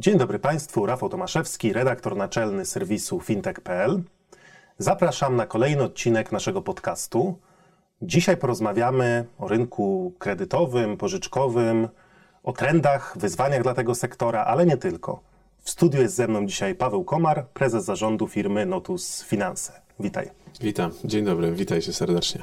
Dzień dobry Państwu, Rafał Tomaszewski, redaktor naczelny serwisu fintech.pl. Zapraszam na kolejny odcinek naszego podcastu. Dzisiaj porozmawiamy o rynku kredytowym, pożyczkowym, o trendach, wyzwaniach dla tego sektora, ale nie tylko. W studiu jest ze mną dzisiaj Paweł Komar, prezes zarządu firmy Notus Finance. Witaj. Witam, dzień dobry, witajcie serdecznie.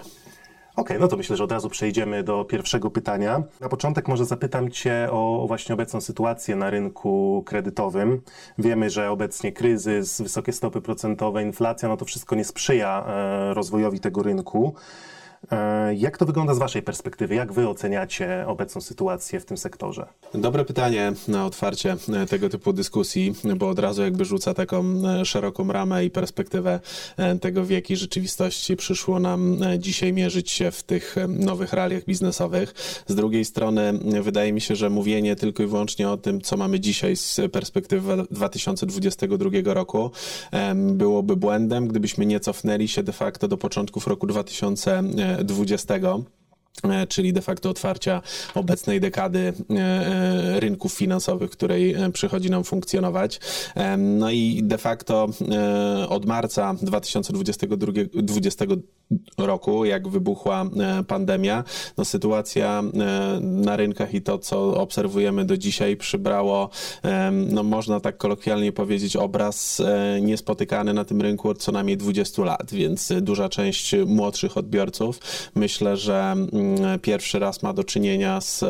Okej, okay, no to myślę, że od razu przejdziemy do pierwszego pytania. Na początek może zapytam Cię o właśnie obecną sytuację na rynku kredytowym. Wiemy, że obecnie kryzys, wysokie stopy procentowe, inflacja, no to wszystko nie sprzyja e, rozwojowi tego rynku. E, jak to wygląda z Waszej perspektywy? Jak Wy oceniacie obecną sytuację w tym sektorze? Dobre pytanie na otwarcie e, tego typu dyskusji, bo od razu jakby rzuca taką e, szeroką ramę i perspektywę tego, w jakiej rzeczywistości przyszło nam dzisiaj mierzyć się w tych nowych realiach biznesowych. Z drugiej strony wydaje mi się, że mówienie tylko i wyłącznie o tym, co mamy dzisiaj z perspektywy 2022 roku byłoby błędem, gdybyśmy nie cofnęli się de facto do początków roku 2020 2020 e, czyli de facto otwarcia obecnej dekady e, e, rynków finansowych, której przychodzi nam funkcjonować. No i de facto od marca 2022 roku, jak wybuchła pandemia, no sytuacja na rynkach i to, co obserwujemy do dzisiaj, przybrało, no można tak kolokwialnie powiedzieć, obraz niespotykany na tym rynku od co najmniej 20 lat, więc duża część młodszych odbiorców myślę, że mm, pierwszy raz ma do czynienia z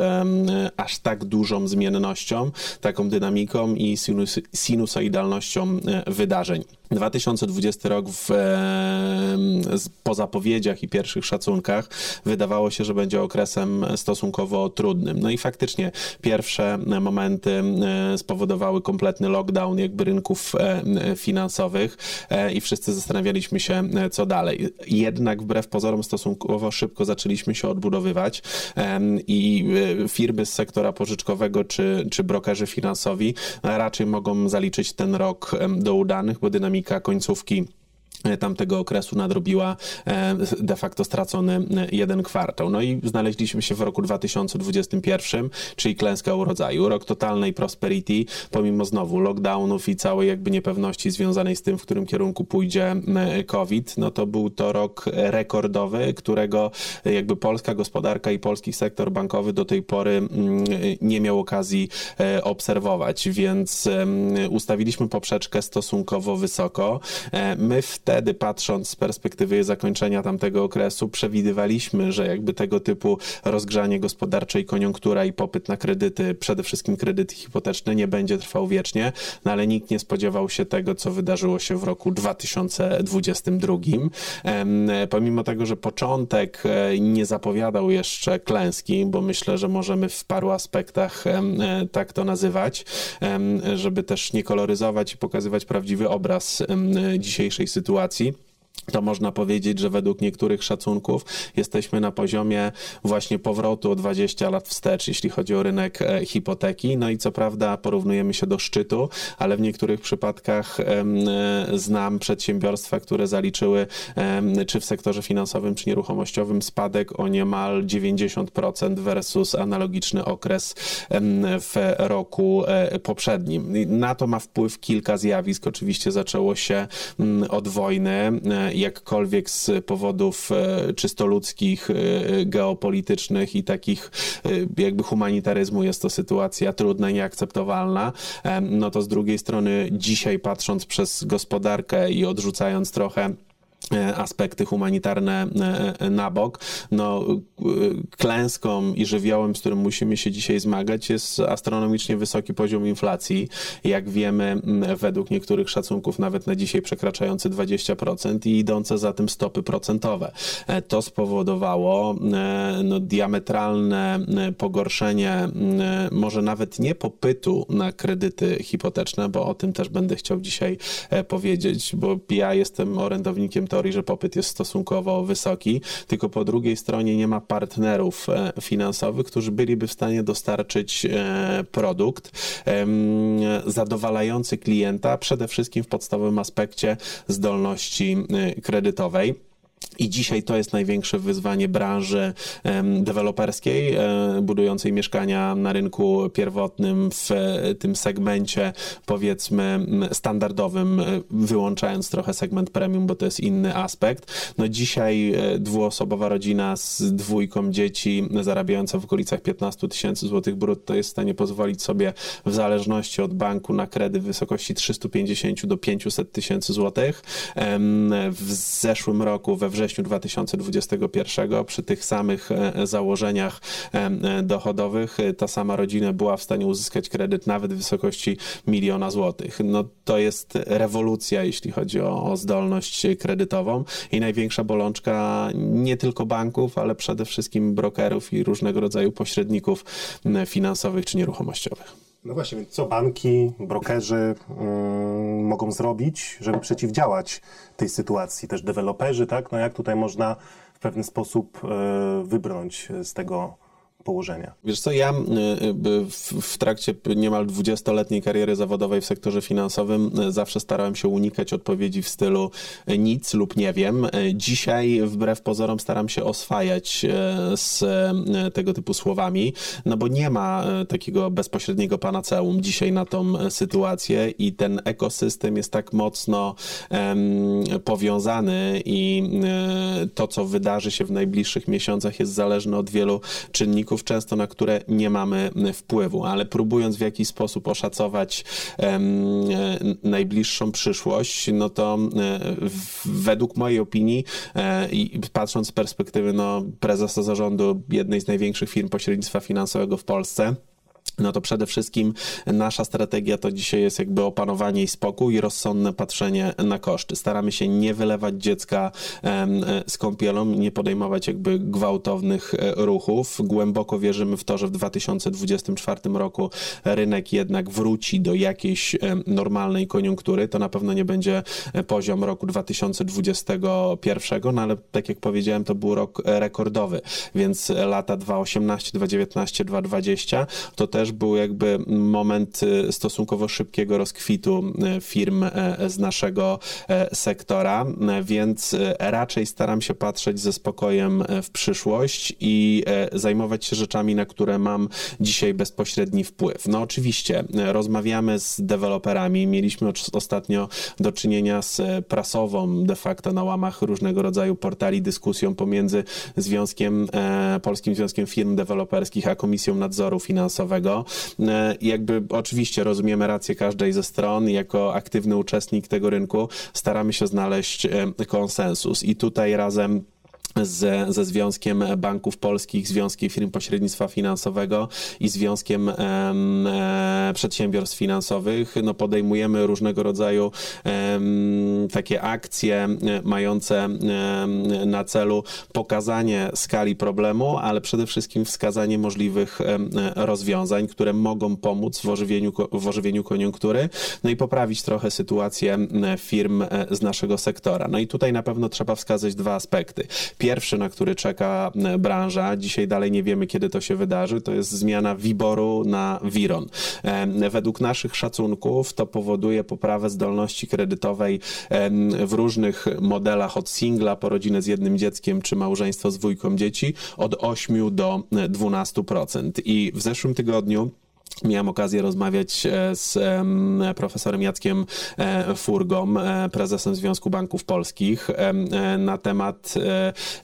aż tak dużą zmiennością, taką dynamiką i sinus sinusoidalnością e, wydarzeń. 2020 rok w, po zapowiedziach i pierwszych szacunkach wydawało się, że będzie okresem stosunkowo trudnym. No i faktycznie pierwsze momenty spowodowały kompletny lockdown jakby rynków finansowych e, i wszyscy zastanawialiśmy się, co dalej. Jednak wbrew pozorom stosunkowo szybko zaczęliśmy się odbudowywać i e, firmy z sektora pożyczkowego czy, czy brokerzy finansowi raczej mogą zaliczyć ten rok do udanych, bo dynamika dynamika końcówki tamtego okresu nadrobiła e, de facto stracony e, jeden kwartał. No i znaleźliśmy się w roku 2021, czyli klęska urodzaju, rok totalnej prosperity, pomimo znowu lockdownów i całej jakby niepewności związanej z tym, w którym kierunku pójdzie COVID, no to był to rok rekordowy, którego jakby polska gospodarka i polski sektor bankowy do tej pory mm, nie miał okazji obserwować, więc ustawiliśmy poprzeczkę stosunkowo wysoko. My w wtedy, patrząc z perspektywy zakończenia tamtego okresu, przewidywaliśmy, że jakby tego typu rozgrzanie gospodarcze i koniunktura i popyt na kredyty, przede wszystkim kredyty hipoteczne, nie będzie trwał wiecznie, no ale nikt nie spodziewał się tego, co wydarzyło się w roku 2022. Pomimo tego, że początek e, nie zapowiadał jeszcze klęski, bo myślę, że możemy w paru aspektach e, tak to nazywać, żeby też nie koloryzować i pokazywać prawdziwy obraz dzisiejszej sytuacji sytuacji to można powiedzieć, że według niektórych szacunków jesteśmy na poziomie właśnie powrotu o 20 lat wstecz, jeśli chodzi o rynek e, hipoteki. No i co prawda porównujemy się do szczytu, ale w niektórych przypadkach e, znam przedsiębiorstwa, które zaliczyły czy w sektorze finansowym, czy nieruchomościowym spadek o niemal 90% versus analogiczny okres w roku e, poprzednim. Na to ma wpływ kilka zjawisk. Oczywiście zaczęło się od wojny jakkolwiek z powodów e, czysto ludzkich, e, geopolitycznych i takich e, jakby humanitaryzmu jest to sytuacja trudna nieakceptowalna, no to z drugiej strony dzisiaj patrząc przez gospodarkę i odrzucając trochę aspekty humanitarne e, e, na bok. No, klęską i żywiołem, z którym musimy się dzisiaj zmagać, jest astronomicznie wysoki poziom inflacji. Jak wiemy, według niektórych szacunków nawet na dzisiaj przekraczający 20% i idące za tym stopy procentowe. To spowodowało no, diametralne pogorszenie, może nawet nie popytu na kredyty hipoteczne, bo o tym też będę chciał dzisiaj powiedzieć, bo ja jestem orędownikiem teorii, że popyt jest stosunkowo wysoki, tylko po drugiej stronie nie ma partnerów e, finansowych, którzy byliby w stanie dostarczyć e, produkt zadowalający klienta, przede wszystkim w podstawowym aspekcie zdolności e, kredytowej. I dzisiaj to jest największe wyzwanie branży deweloperskiej, e, budującej mieszkania na rynku pierwotnym w tym segmencie, powiedzmy, standardowym, e, wyłączając trochę segment premium, bo to jest inny aspekt. No dzisiaj e, dwuosobowa rodzina z dwójką dzieci, zarabiająca w okolicach 15 tysięcy złotych brutto, jest w stanie pozwolić sobie w zależności od banku na kredyt w wysokości 350 do 500 tysięcy złotych. W zeszłym roku, we wrześniu wrześniu 2021 przy tych samych e, założeniach e, e, dochodowych ta sama rodzina była w stanie uzyskać kredyt nawet w wysokości miliona złotych. No to jest rewolucja, jeśli chodzi o, o zdolność kredytową i największa bolączka nie tylko banków, ale przede wszystkim brokerów i różnego rodzaju pośredników finansowych czy nieruchomościowych. No właśnie, więc co banki, brokerzy yy, mogą zrobić, żeby przeciwdziałać tej sytuacji? Też deweloperzy, tak? No jak tutaj można w pewien sposób yy, wybrnąć z tego położenia. Wiesz co, ja y, w trakcie niemal 20-letniej kariery zawodowej w sektorze finansowym y, zawsze starałem się unikać odpowiedzi w stylu y, nic lub nie wiem. Dzisiaj wbrew pozorom staram się oswajać z tego typu słowami, no bo nie ma takiego bezpośredniego panaceum dzisiaj na tą sytuację i ten ekosystem jest tak mocno powiązany i to, co wydarzy się w najbliższych miesiącach jest zależne od wielu czynników, często na które nie mamy wpływu, ale próbując w jakiś sposób oszacować um, najbliższą przyszłość, no to e, według mojej opinii e, i patrząc z perspektywy no, prezesa zarządu jednej z największych firm pośrednictwa finansowego w Polsce, no to przede wszystkim nasza strategia to dzisiaj jest jakby opanowanie i spokój i rozsądne patrzenie na koszty. Staramy się nie wylewać dziecka e, z kąpielą, nie podejmować jakby gwałtownych e, ruchów. Głęboko wierzymy w to, że w 2024 roku rynek jednak wróci do jakiejś normalnej koniunktury. To na pewno nie będzie e, poziom roku 2021, no ale tak jak powiedziałem, to był rok rekordowy, więc lata 2018, 2019, 2020 to też był jakby moment y, stosunkowo szybkiego rozkwitu y, firm y, z naszego sektora, więc raczej staram się patrzeć ze spokojem w przyszłość i zajmować się rzeczami, na które mam dzisiaj bezpośredni wpływ. No oczywiście rozmawiamy z deweloperami, mieliśmy ostatnio do czynienia z prasową de facto na łamach różnego rodzaju portali dyskusją pomiędzy Związkiem, Polskim Związkiem Firm Deweloperskich a Komisją Nadzoru Finansowego E, jakby oczywiście rozumiemy rację każdej ze stron. Jako aktywny uczestnik tego rynku staramy się znaleźć e, konsensus. I tutaj razem z, ze Związkiem Banków Polskich, Związkiem Firm Pośrednictwa Finansowego i Związkiem e, Przedsiębiorstw Finansowych no podejmujemy różnego rodzaju e, takie akcje e, mające e, na celu pokazanie skali problemu, ale przede wszystkim wskazanie możliwych e, rozwiązań, które mogą pomóc w ożywieniu, w ożywieniu koniunktury, no i poprawić trochę sytuację firm z naszego sektora. No i tutaj na pewno trzeba wskazać dwa aspekty. Pierwszy, na który czeka e, branża, dzisiaj dalej nie wiemy, kiedy to się wydarzy, to jest zmiana WIBORu na WIRON. E, według naszych szacunków to powoduje poprawę zdolności kredytowej w różnych modelach od singla po rodzinę z jednym dzieckiem czy małżeństwo z dwójką dzieci od 8 do 12%. I w zeszłym tygodniu Miałem okazję rozmawiać e, z profesorem Jackiem e, Furgą, e, prezesem Związku Banków Polskich, na temat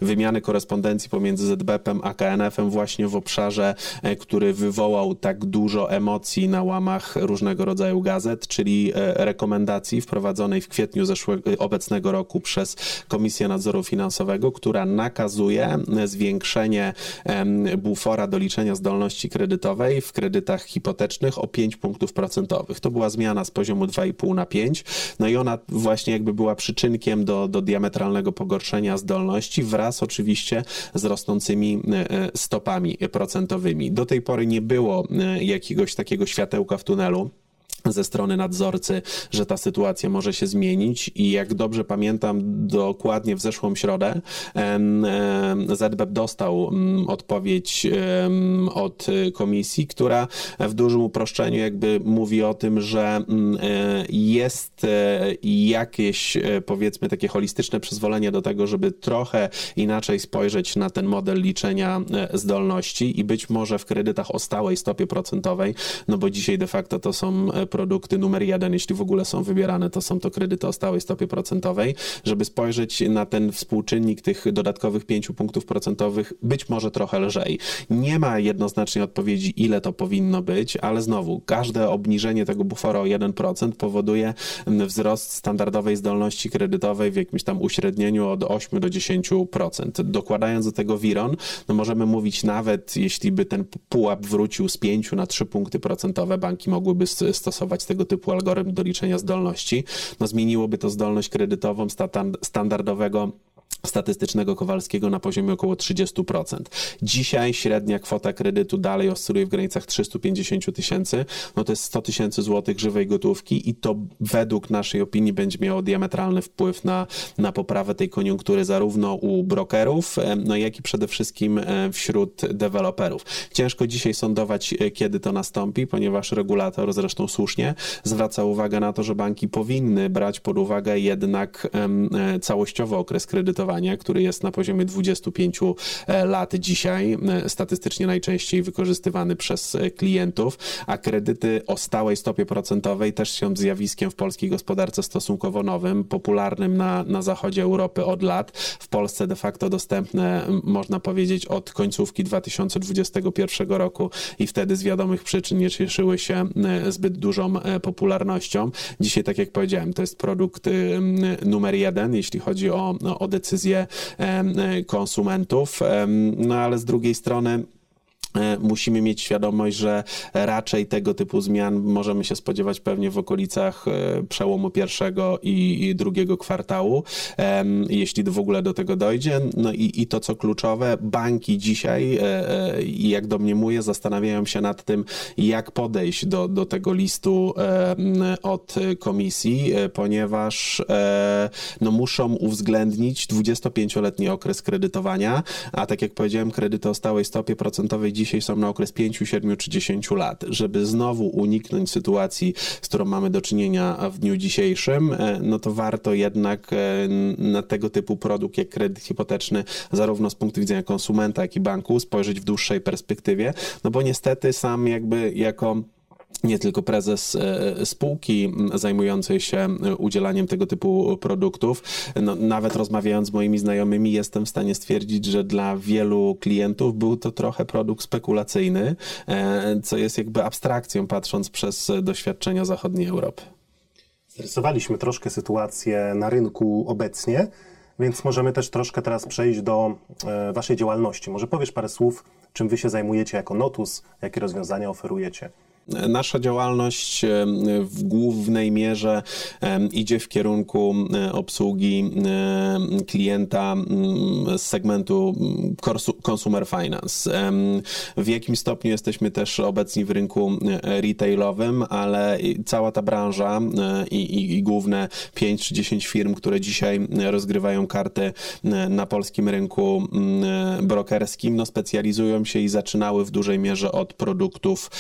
wymiany korespondencji pomiędzy ZBP-em a KNF-em właśnie w obszarze, który wywołał tak dużo emocji na łamach różnego rodzaju gazet, czyli rekomendacji wprowadzonej w kwietniu zeszłego, obecnego roku przez Komisję Nadzoru Finansowego, która nakazuje zwiększenie bufora do liczenia zdolności kredytowej w kredytach hipotecznych o 5 punktów procentowych. To była zmiana z poziomu 2,5 na 5, no i ona właśnie jakby była przyczynkiem do, do diametralnego pogorszenia zdolności wraz oczywiście z rosnącymi e, e, stopami procentowymi. Do tej pory nie było e, jakiegoś takiego światełka w tunelu ze strony nadzorcy, że ta sytuacja może się zmienić. I jak dobrze pamiętam, dokładnie w zeszłą środę ZBEP dostał mm, odpowiedź od komisji, która w dużym uproszczeniu jakby mówi o tym, że mm, e, jest e, jakieś e, powiedzmy takie holistyczne przyzwolenie do tego, żeby trochę inaczej spojrzeć na ten model liczenia zdolności i być może w kredytach o stałej stopie procentowej, no bo dzisiaj de facto to są produkty numer jeden, jeśli w ogóle są wybierane, to są to kredyty o stałej stopie procentowej, żeby spojrzeć na ten współczynnik tych dodatkowych 5 punktów procentowych być może trochę lżej. Nie ma jednoznacznej odpowiedzi, ile to powinno być, ale znowu, każde obniżenie tego buforu o 1% powoduje wzrost standardowej zdolności kredytowej w jakimś tam uśrednieniu od 8 do 10%. Dokładając do tego Wiron, no możemy mówić nawet, jeśli by ten pułap wrócił z 5 na 3 punkty procentowe, banki mogłyby stosować stosować tego typu algorytm do liczenia zdolności, no zmieniłoby to zdolność kredytową standardowego statystycznego Kowalskiego na poziomie około 30%. Dzisiaj średnia kwota kredytu dalej oscyluje w granicach 350 tysięcy, no to jest 100 tysięcy złotych żywej gotówki i to według naszej opinii będzie miało diametralny wpływ na, na poprawę tej koniunktury zarówno u brokerów, no jak i przede wszystkim wśród deweloperów. Ciężko dzisiaj sądować, e, kiedy to nastąpi, ponieważ regulator zresztą słusznie zwraca uwagę na to, że banki powinny brać pod uwagę jednak e, całościowy okres kredytowania który jest na poziomie 25 e, lat dzisiaj, e, statystycznie najczęściej wykorzystywany przez e, klientów, a kredyty o stałej stopie procentowej też są zjawiskiem w polskiej gospodarce stosunkowo nowym, popularnym na, na zachodzie Europy od lat. W Polsce de facto dostępne, można powiedzieć, od końcówki 2021 roku i wtedy z wiadomych przyczyn nie cieszyły się zbyt dużą popularnością. Dzisiaj, tak jak powiedziałem, to jest produkt numer jeden, jeśli chodzi o, o decyzję decyzje konsumentów, no ale z drugiej strony musimy mieć świadomość, że raczej tego typu zmian możemy się spodziewać pewnie w okolicach e, przełomu pierwszego i drugiego kwartału, jeśli w ogóle do tego dojdzie. No i, i to, co kluczowe, banki dzisiaj, e, jak domniemuję, zastanawiają się nad tym, jak podejść do, do tego listu od komisji, ponieważ no, muszą uwzględnić 25-letni okres kredytowania, a tak jak powiedziałem, kredyty o stałej stopie procentowej dzisiaj są na okres 5, 7 czy 10 lat, żeby znowu uniknąć sytuacji, z którą mamy do czynienia w dniu dzisiejszym, e, no to warto jednak e, na tego typu produkt jak kredyt hipoteczny, zarówno z punktu widzenia konsumenta, jak i banku, spojrzeć w dłuższej perspektywie, no bo niestety sam jakby jako nie tylko prezes e, spółki zajmującej się e, udzielaniem tego typu produktów. No, nawet rozmawiając z moimi znajomymi, jestem w stanie stwierdzić, że dla wielu klientów był to trochę produkt spekulacyjny, e, co jest jakby abstrakcją patrząc przez doświadczenia zachodniej Europy. Zarysowaliśmy troszkę sytuację na rynku obecnie, więc możemy też troszkę teraz przejść do Waszej działalności. Może powiesz parę słów, czym Wy się zajmujecie jako Notus, jakie rozwiązania oferujecie? Nasza działalność w głównej mierze idzie w kierunku obsługi klienta z segmentu consumer finance. W jakim stopniu jesteśmy też obecni w rynku retailowym, ale cała ta branża i, i, i główne 5 czy 10 firm, które dzisiaj rozgrywają karty na polskim rynku brokerskim, no specjalizują się i zaczynały w dużej mierze od produktów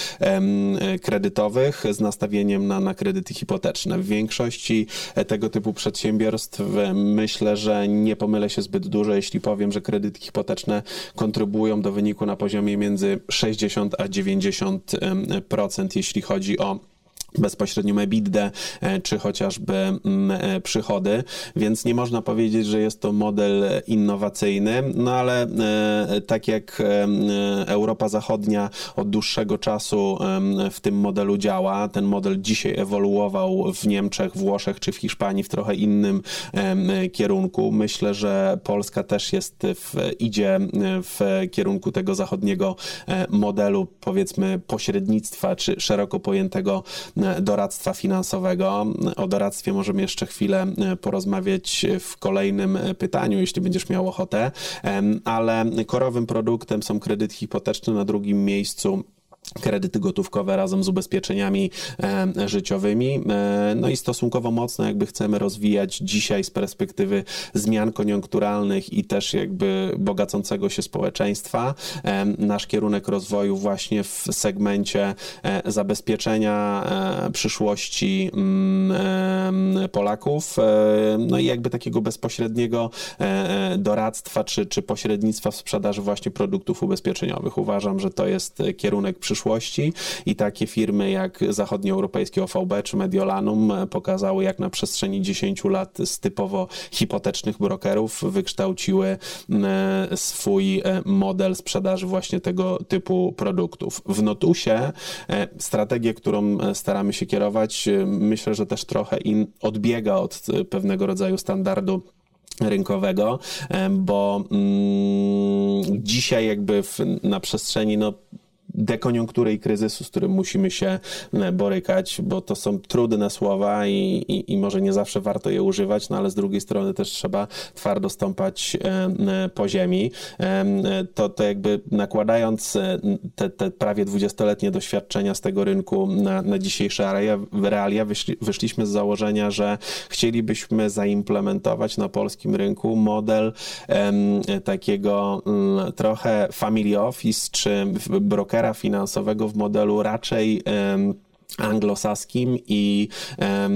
kredytowych z nastawieniem na, na kredyty hipoteczne. W większości tego typu przedsiębiorstw myślę, że nie pomylę się zbyt dużo, jeśli powiem, że kredyty hipoteczne kontrybują do wyniku na poziomie między 60 a 90%, jeśli chodzi o bezpośrednią EBITDA, e, czy chociażby mm, e, przychody, więc nie można powiedzieć, że jest to model innowacyjny, no ale e, tak jak Europa Zachodnia od dłuższego czasu w tym modelu działa, ten model dzisiaj ewoluował w Niemczech, Włoszech czy w Hiszpanii w trochę innym kierunku. Myślę, że Polska też jest w, idzie w kierunku tego zachodniego modelu, powiedzmy pośrednictwa czy szeroko pojętego doradztwa finansowego. O doradztwie możemy jeszcze chwilę e, porozmawiać w kolejnym pytaniu, jeśli będziesz miał ochotę, ale korowym produktem są kredyty hipoteczne na drugim miejscu kredyty gotówkowe razem z ubezpieczeniami e, życiowymi. E, no i stosunkowo mocno jakby chcemy rozwijać dzisiaj z perspektywy zmian koniunkturalnych i też jakby bogacącego się społeczeństwa e, nasz kierunek rozwoju właśnie w segmencie zabezpieczenia przyszłości mm, Polaków, no i jakby takiego bezpośredniego doradztwa czy, czy pośrednictwa w sprzedaży właśnie produktów ubezpieczeniowych. Uważam, że to jest kierunek przyszłości przyszłości i takie firmy jak zachodnioeuropejskie OVB czy Mediolanum pokazały, jak na przestrzeni 10 lat z typowo hipotecznych brokerów wykształciły e, swój e, model sprzedaży właśnie tego typu produktów. W Notusie e, strategię, którą staramy się kierować, myślę, że też trochę in odbiega od pewnego rodzaju standardu rynkowego, bo mm, dzisiaj jakby w, na przestrzeni no, dekoniunktury i kryzysu, z którym musimy się e, borykać, bo to są trudne słowa i, i, i, może nie zawsze warto je używać, no ale z drugiej strony też trzeba twardo stąpać e, e, po ziemi. To, to jakby nakładając te, te prawie dwudziestoletnie doświadczenia z tego rynku na, na dzisiejsze realia, realia wyszli, wyszliśmy z założenia, że chcielibyśmy zaimplementować na polskim rynku model takiego mm, trochę family office czy brokera finansowego w modelu raczej anglosaskim i e,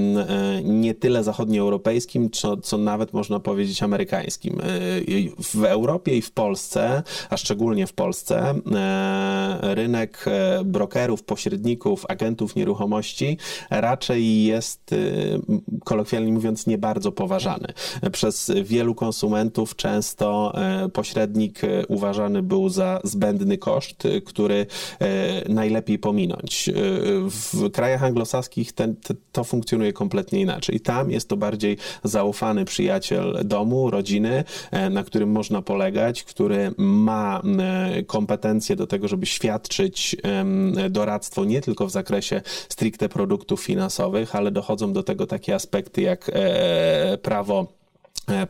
nie tyle zachodnioeuropejskim, co, co nawet można powiedzieć amerykańskim. E, w Europie i w Polsce, a szczególnie w Polsce, e, rynek brokerów, pośredników, agentów nieruchomości raczej jest, kolokwialnie mówiąc, nie bardzo poważany. Przez wielu konsumentów często pośrednik uważany był za zbędny koszt, który najlepiej pominąć. W w krajach anglosaskich ten, te, to funkcjonuje kompletnie inaczej. I tam jest to bardziej zaufany przyjaciel domu, rodziny, e, na którym można polegać, który ma e, kompetencje do tego, żeby świadczyć doradztwo nie tylko w zakresie stricte produktów finansowych, ale dochodzą do tego takie aspekty jak e, prawo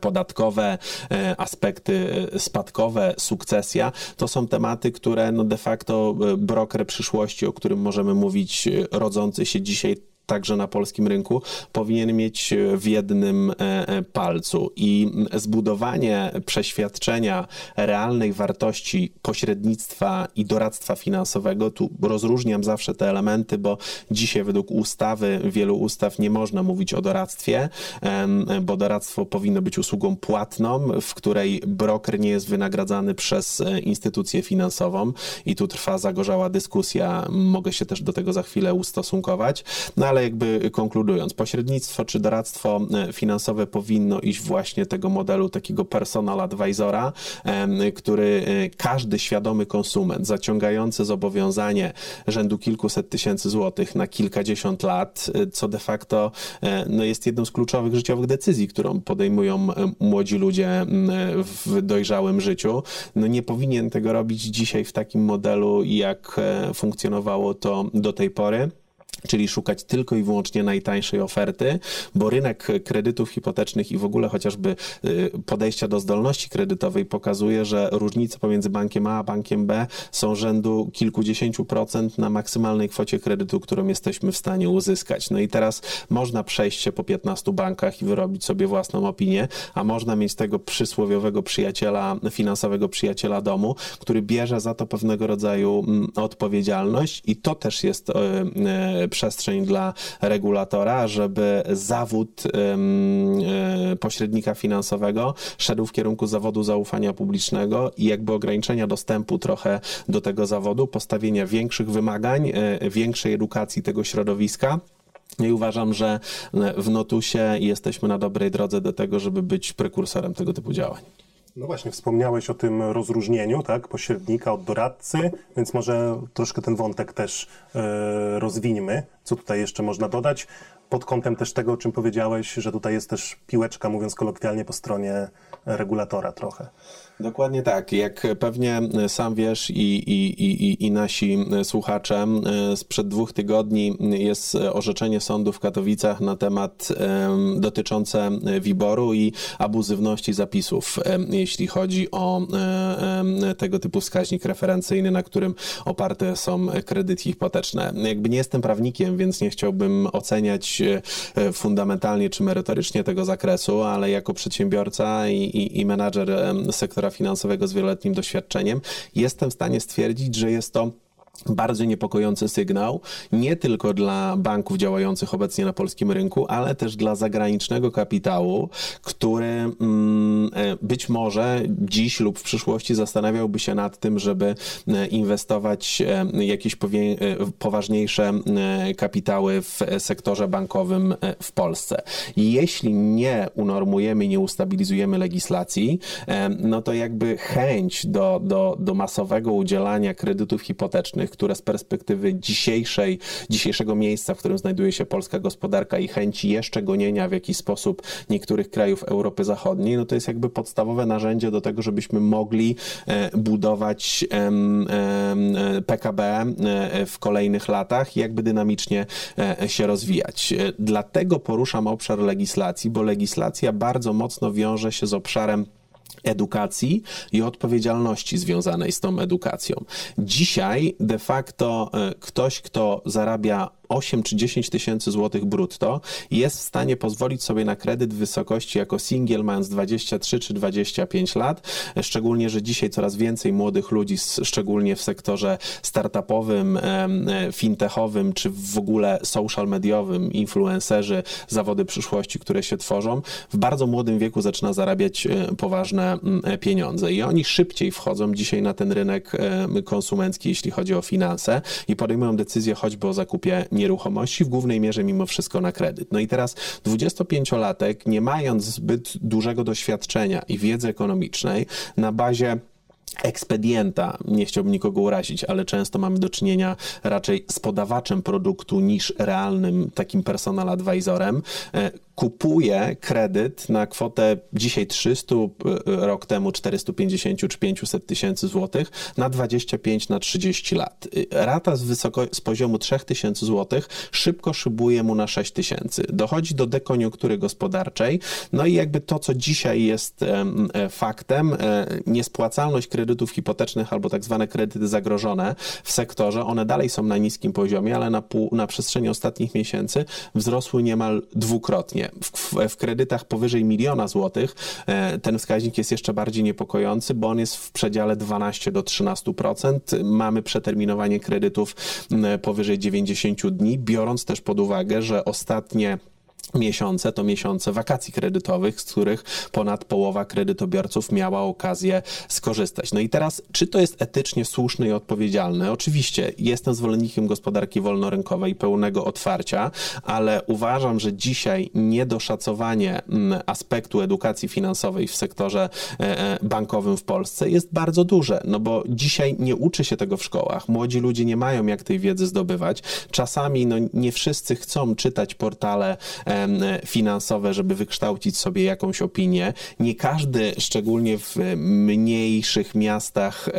podatkowe, aspekty spadkowe, sukcesja, to są tematy, które no de facto broker przyszłości, o którym możemy mówić, rodzący się dzisiaj także na polskim rynku, powinien mieć w jednym e, e, palcu. I zbudowanie przeświadczenia realnej wartości pośrednictwa i doradztwa finansowego, tu rozróżniam zawsze te elementy, bo dzisiaj według ustawy, wielu ustaw nie można mówić o doradztwie, bo doradztwo powinno być usługą płatną, w której broker nie jest wynagradzany przez e, instytucję finansową. I tu trwa zagorzała dyskusja, mogę się też do tego za chwilę ustosunkować, no ale ale jakby konkludując, pośrednictwo czy doradztwo e, finansowe powinno iść właśnie tego modelu takiego personal advisora, który e, każdy świadomy konsument zaciągający zobowiązanie rzędu kilkuset tysięcy złotych na kilkadziesiąt lat, e, co de facto no jest jedną z kluczowych życiowych decyzji, którą podejmują młodzi ludzie w dojrzałym życiu, no nie powinien tego robić dzisiaj w takim modelu, jak funkcjonowało to do tej pory czyli szukać tylko i wyłącznie najtańszej oferty, bo rynek kredytów hipotecznych i w ogóle chociażby y, podejścia do zdolności kredytowej pokazuje, że różnice pomiędzy bankiem A a bankiem B są rzędu kilkudziesięciu procent na maksymalnej kwocie kredytu, którą jesteśmy w stanie uzyskać. No i teraz można przejść się po 15 bankach i wyrobić sobie własną opinię, a można mieć tego przysłowiowego przyjaciela, finansowego przyjaciela domu, który bierze za to pewnego rodzaju mm, odpowiedzialność i to też jest e, przestrzeń dla regulatora, żeby zawód e, pośrednika finansowego szedł w kierunku zawodu zaufania publicznego i jakby ograniczenia dostępu trochę do tego zawodu, postawienia większych wymagań, e, większej edukacji tego środowiska. I uważam, że w Notusie jesteśmy na dobrej drodze do tego, żeby być prekursorem tego typu działań. No właśnie, wspomniałeś o tym rozróżnieniu, tak, pośrednika od doradcy, więc może troszkę ten wątek też e, rozwińmy. Co tutaj jeszcze można dodać? Pod kątem też tego, o czym powiedziałeś, że tutaj jest też piłeczka, mówiąc kolokwialnie, po stronie regulatora trochę. Dokładnie tak. Jak pewnie sam wiesz i, i, i, i nasi słuchacze, sprzed dwóch tygodni jest orzeczenie sądu w Katowicach na temat dotyczące WIBOR-u i abuzywności zapisów, jeśli chodzi o tego typu wskaźnik referencyjny, na którym oparte są kredyty hipoteczne. Jakby nie jestem prawnikiem, więc nie chciałbym oceniać e, fundamentalnie czy merytorycznie tego zakresu, ale jako przedsiębiorca i, i, i menadżer sektora finansowego z wieloletnim doświadczeniem, jestem w stanie stwierdzić, że jest to bardzo niepokojący sygnał, nie tylko dla banków działających obecnie na polskim rynku, ale też dla zagranicznego kapitału, który mm, e, być może dziś lub w przyszłości zastanawiałby się nad tym, żeby e, inwestować e, jakieś poważniejsze kapitały w sektorze bankowym w Polsce. Jeśli nie unormujemy, nie ustabilizujemy legislacji, no to jakby chęć do, do, do masowego udzielania kredytów hipotecznych które z perspektywy dzisiejszej, dzisiejszego miejsca, w którym znajduje się polska gospodarka i chęci jeszcze gonienia w jakiś sposób niektórych krajów Europy Zachodniej, no to jest jakby podstawowe narzędzie do tego, żebyśmy mogli e, budować PKB e, w kolejnych latach i jakby dynamicznie e, się rozwijać. Dlatego poruszam obszar legislacji, bo legislacja bardzo mocno wiąże się z obszarem edukacji i odpowiedzialności związanej z tą edukacją. Dzisiaj de facto e, ktoś, kto zarabia 8 czy 10 tysięcy złotych brutto jest w stanie pozwolić sobie na kredyt w wysokości jako single mając 23 czy 25 lat, szczególnie, że dzisiaj coraz więcej młodych ludzi, szczególnie w sektorze startupowym, e, fintechowym, czy w ogóle social mediowym, influencerzy, zawody przyszłości, które się tworzą, w bardzo młodym wieku zaczyna zarabiać e, poważne e, pieniądze. I oni szybciej wchodzą dzisiaj na ten rynek konsumencki, jeśli chodzi o finanse i podejmują decyzję choćby o zakupie nieruchomości, w głównej mierze mimo wszystko na kredyt. No i teraz 25-latek, nie mając zbyt dużego doświadczenia i wiedzy ekonomicznej, na bazie ekspedienta, nie chciałbym nikogo urazić, ale często mamy do czynienia raczej z podawaczem produktu niż realnym takim personal advisorem, e, kupuje kredyt na kwotę dzisiaj 300, e, rok temu 450 czy 500 tysięcy złotych na 25 na 30 lat. E, rata z, wysoko, z poziomu 3000 złotych szybko szybuje mu na 6 tysięcy. Dochodzi do dekoniunktury gospodarczej, no i jakby to, co dzisiaj jest faktem, niespłacalność kredytów hipotecznych albo tak zwane kredyty zagrożone w sektorze, one dalej są na niskim poziomie, ale na, pół, na przestrzeni ostatnich miesięcy wzrosły niemal dwukrotnie. W, w, kredytach powyżej miliona złotych e, ten wskaźnik jest jeszcze bardziej niepokojący, bo on jest w przedziale 12 do 13%. Mamy przeterminowanie kredytów powyżej 90 dni, biorąc też pod uwagę, że ostatnie miesiące to miesiące wakacji kredytowych, z których ponad połowa kredytobiorców miała okazję skorzystać. No i teraz, czy to jest etycznie słuszne i odpowiedzialne? Oczywiście jestem zwolennikiem gospodarki wolnorynkowej pełnego otwarcia, ale uważam, że dzisiaj niedoszacowanie mm, aspektu edukacji finansowej w sektorze e, e, bankowym w Polsce jest bardzo duże, no bo dzisiaj nie uczy się tego w szkołach. Młodzi ludzie nie mają jak tej wiedzy zdobywać. Czasami no, nie wszyscy chcą czytać portale finansowe, żeby wykształcić sobie jakąś opinię. Nie każdy, szczególnie w mniejszych miastach,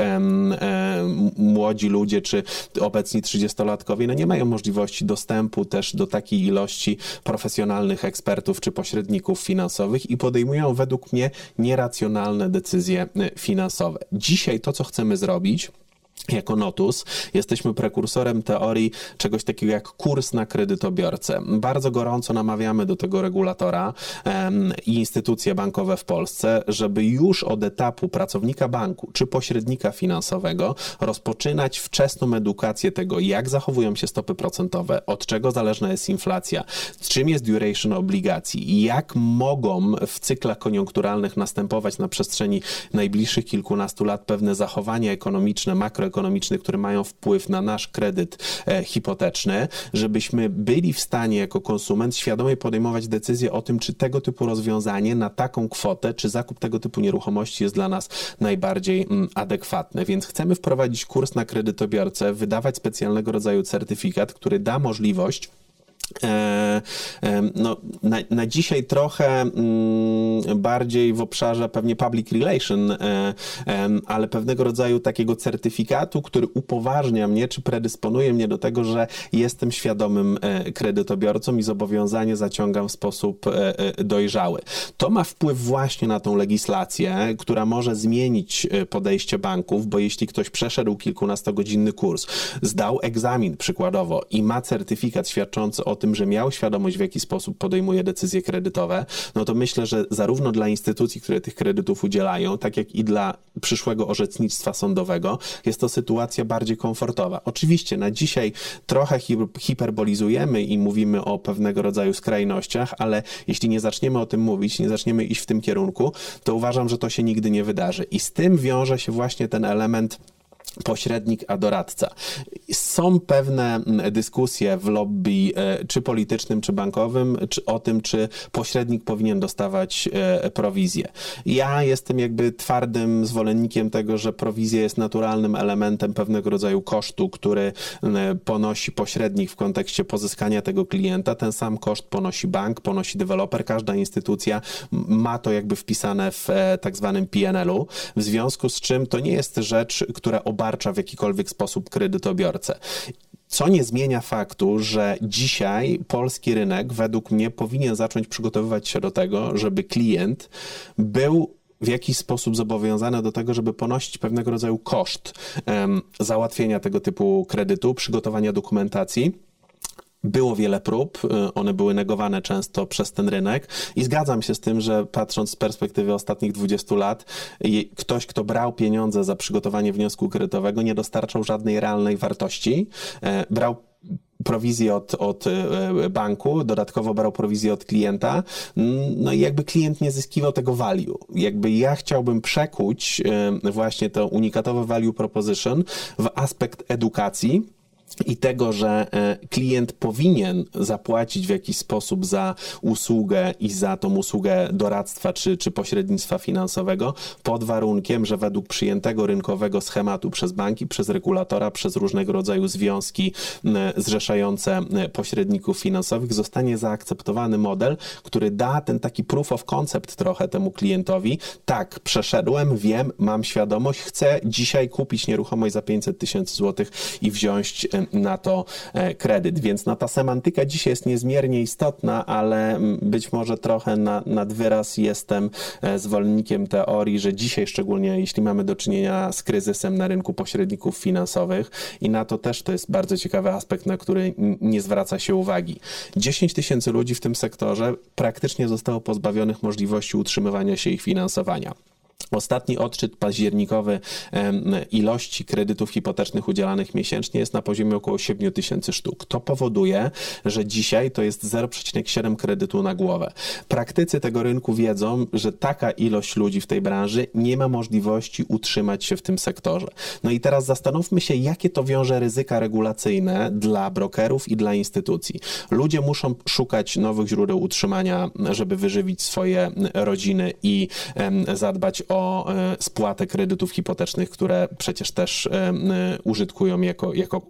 młodzi ludzie czy obecni 30-latkowie, no nie mają możliwości dostępu też do takiej ilości profesjonalnych ekspertów czy pośredników finansowych i podejmują według mnie nieracjonalne decyzje e, finansowe. Dzisiaj to, co chcemy zrobić, jako Notus jesteśmy prekursorem teorii czegoś takiego jak kurs na kredytobiorcę. Bardzo gorąco namawiamy do tego regulatora i instytucje bankowe w Polsce, żeby już od etapu pracownika banku czy pośrednika finansowego rozpoczynać wczesną edukację tego, jak zachowują się stopy procentowe, od czego zależna jest inflacja, czym jest duration obligacji, jak mogą w cyklach koniunkturalnych następować na przestrzeni najbliższych kilkunastu lat pewne zachowania ekonomiczne, makroekonomiczne, ekonomicznych, które mają wpływ na nasz kredyt e, hipoteczny, żebyśmy byli w stanie jako konsument świadomie podejmować decyzję o tym, czy tego typu rozwiązanie na taką kwotę, czy zakup tego typu nieruchomości jest dla nas najbardziej mm, adekwatne. Więc chcemy wprowadzić kurs na kredytobiorcę, wydawać specjalnego rodzaju certyfikat, który da możliwość no, na, na, dzisiaj trochę mm, bardziej w obszarze pewnie public relation, e, ale pewnego rodzaju takiego certyfikatu, który upoważnia mnie, czy predysponuje mnie do tego, że jestem świadomym kredytobiorcą i zobowiązanie zaciągam w sposób dojrzały. To ma wpływ właśnie na tą legislację, która może zmienić podejście banków, bo jeśli ktoś przeszedł kilkunastogodzinny kurs, zdał egzamin przykładowo i ma certyfikat świadczący o tym, że miał świadomość, w jaki sposób podejmuje decyzje kredytowe, no to myślę, że zarówno dla instytucji, które tych kredytów udzielają, tak jak i dla przyszłego orzecznictwa sądowego, jest to sytuacja bardziej komfortowa. Oczywiście na dzisiaj trochę hiperbolizujemy i mówimy o pewnego rodzaju skrajnościach, ale jeśli nie zaczniemy o tym mówić, nie zaczniemy iść w tym kierunku, to uważam, że to się nigdy nie wydarzy. I z tym wiąże się właśnie ten element pośrednik a doradca. Są pewne mm, dyskusje w lobby, e, czy politycznym, czy bankowym, czy o tym, czy pośrednik powinien dostawać e, prowizję. Ja jestem jakby twardym zwolennikiem tego, że prowizja jest naturalnym elementem pewnego rodzaju kosztu, który mm, ponosi pośrednik w kontekście pozyskania tego klienta. Ten sam koszt ponosi bank, ponosi deweloper, każda instytucja ma to jakby wpisane w e, tak zwanym PNL-u, w związku z czym to nie jest rzecz, która obarcza w jakikolwiek sposób kredytobiorcę. Co nie zmienia faktu, że dzisiaj polski rynek według mnie powinien zacząć przygotowywać się do tego, żeby klient był w jakiś sposób zobowiązany do tego, żeby ponosić pewnego rodzaju koszt um, załatwienia tego typu kredytu, przygotowania dokumentacji było wiele prób, y, one były negowane często przez ten rynek i zgadzam się z tym, że patrząc z perspektywy ostatnich 20 lat, ktoś, kto brał pieniądze za przygotowanie wniosku kredytowego, nie dostarczał żadnej realnej wartości, e, brał prowizję od, od e, banku, dodatkowo brał prowizję od klienta, no i jakby klient nie zyskiwał tego value. Jakby ja chciałbym przekuć e, właśnie to unikatowe value proposition w aspekt edukacji, i tego, że e, klient powinien zapłacić w jakiś sposób za usługę i za tą usługę doradztwa czy, czy pośrednictwa finansowego, pod warunkiem, że według przyjętego rynkowego schematu przez banki, przez regulatora, przez różnego rodzaju związki zrzeszające pośredników finansowych, zostanie zaakceptowany model, który da ten taki proof of concept trochę temu klientowi. Tak, przeszedłem, wiem, mam świadomość, chcę dzisiaj kupić nieruchomość za 500 tysięcy złotych i wziąć na to e, kredyt. Więc no, ta semantyka dzisiaj jest niezmiernie istotna, ale być może trochę na, nad wyraz jestem e, zwolennikiem teorii, że dzisiaj szczególnie jeśli mamy do czynienia z kryzysem na rynku pośredników finansowych i na to też to jest bardzo ciekawy aspekt, na który nie zwraca się uwagi. 10 tysięcy ludzi w tym sektorze praktycznie zostało pozbawionych możliwości utrzymywania się ich finansowania. Ostatni odczyt październikowy ilości kredytów hipotecznych udzielanych miesięcznie jest na poziomie około 7 tysięcy sztuk. To powoduje, że dzisiaj to jest 0,7 kredytu na głowę. Praktycy tego rynku wiedzą, że taka ilość ludzi w tej branży nie ma możliwości utrzymać się w tym sektorze. No i teraz zastanówmy się, jakie to wiąże ryzyka regulacyjne dla brokerów i dla instytucji. Ludzie muszą szukać nowych źródeł utrzymania, żeby wyżywić swoje rodziny i zadbać o e, spłatę kredytów hipotecznych, które przecież też e, e, użytkują jako, jako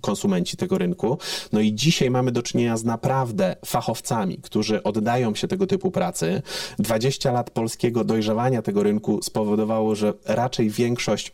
konsumenci tego rynku. No i dzisiaj mamy do czynienia z naprawdę fachowcami, którzy oddają się tego typu pracy. 20 lat polskiego dojrzewania tego rynku spowodowało, że raczej większość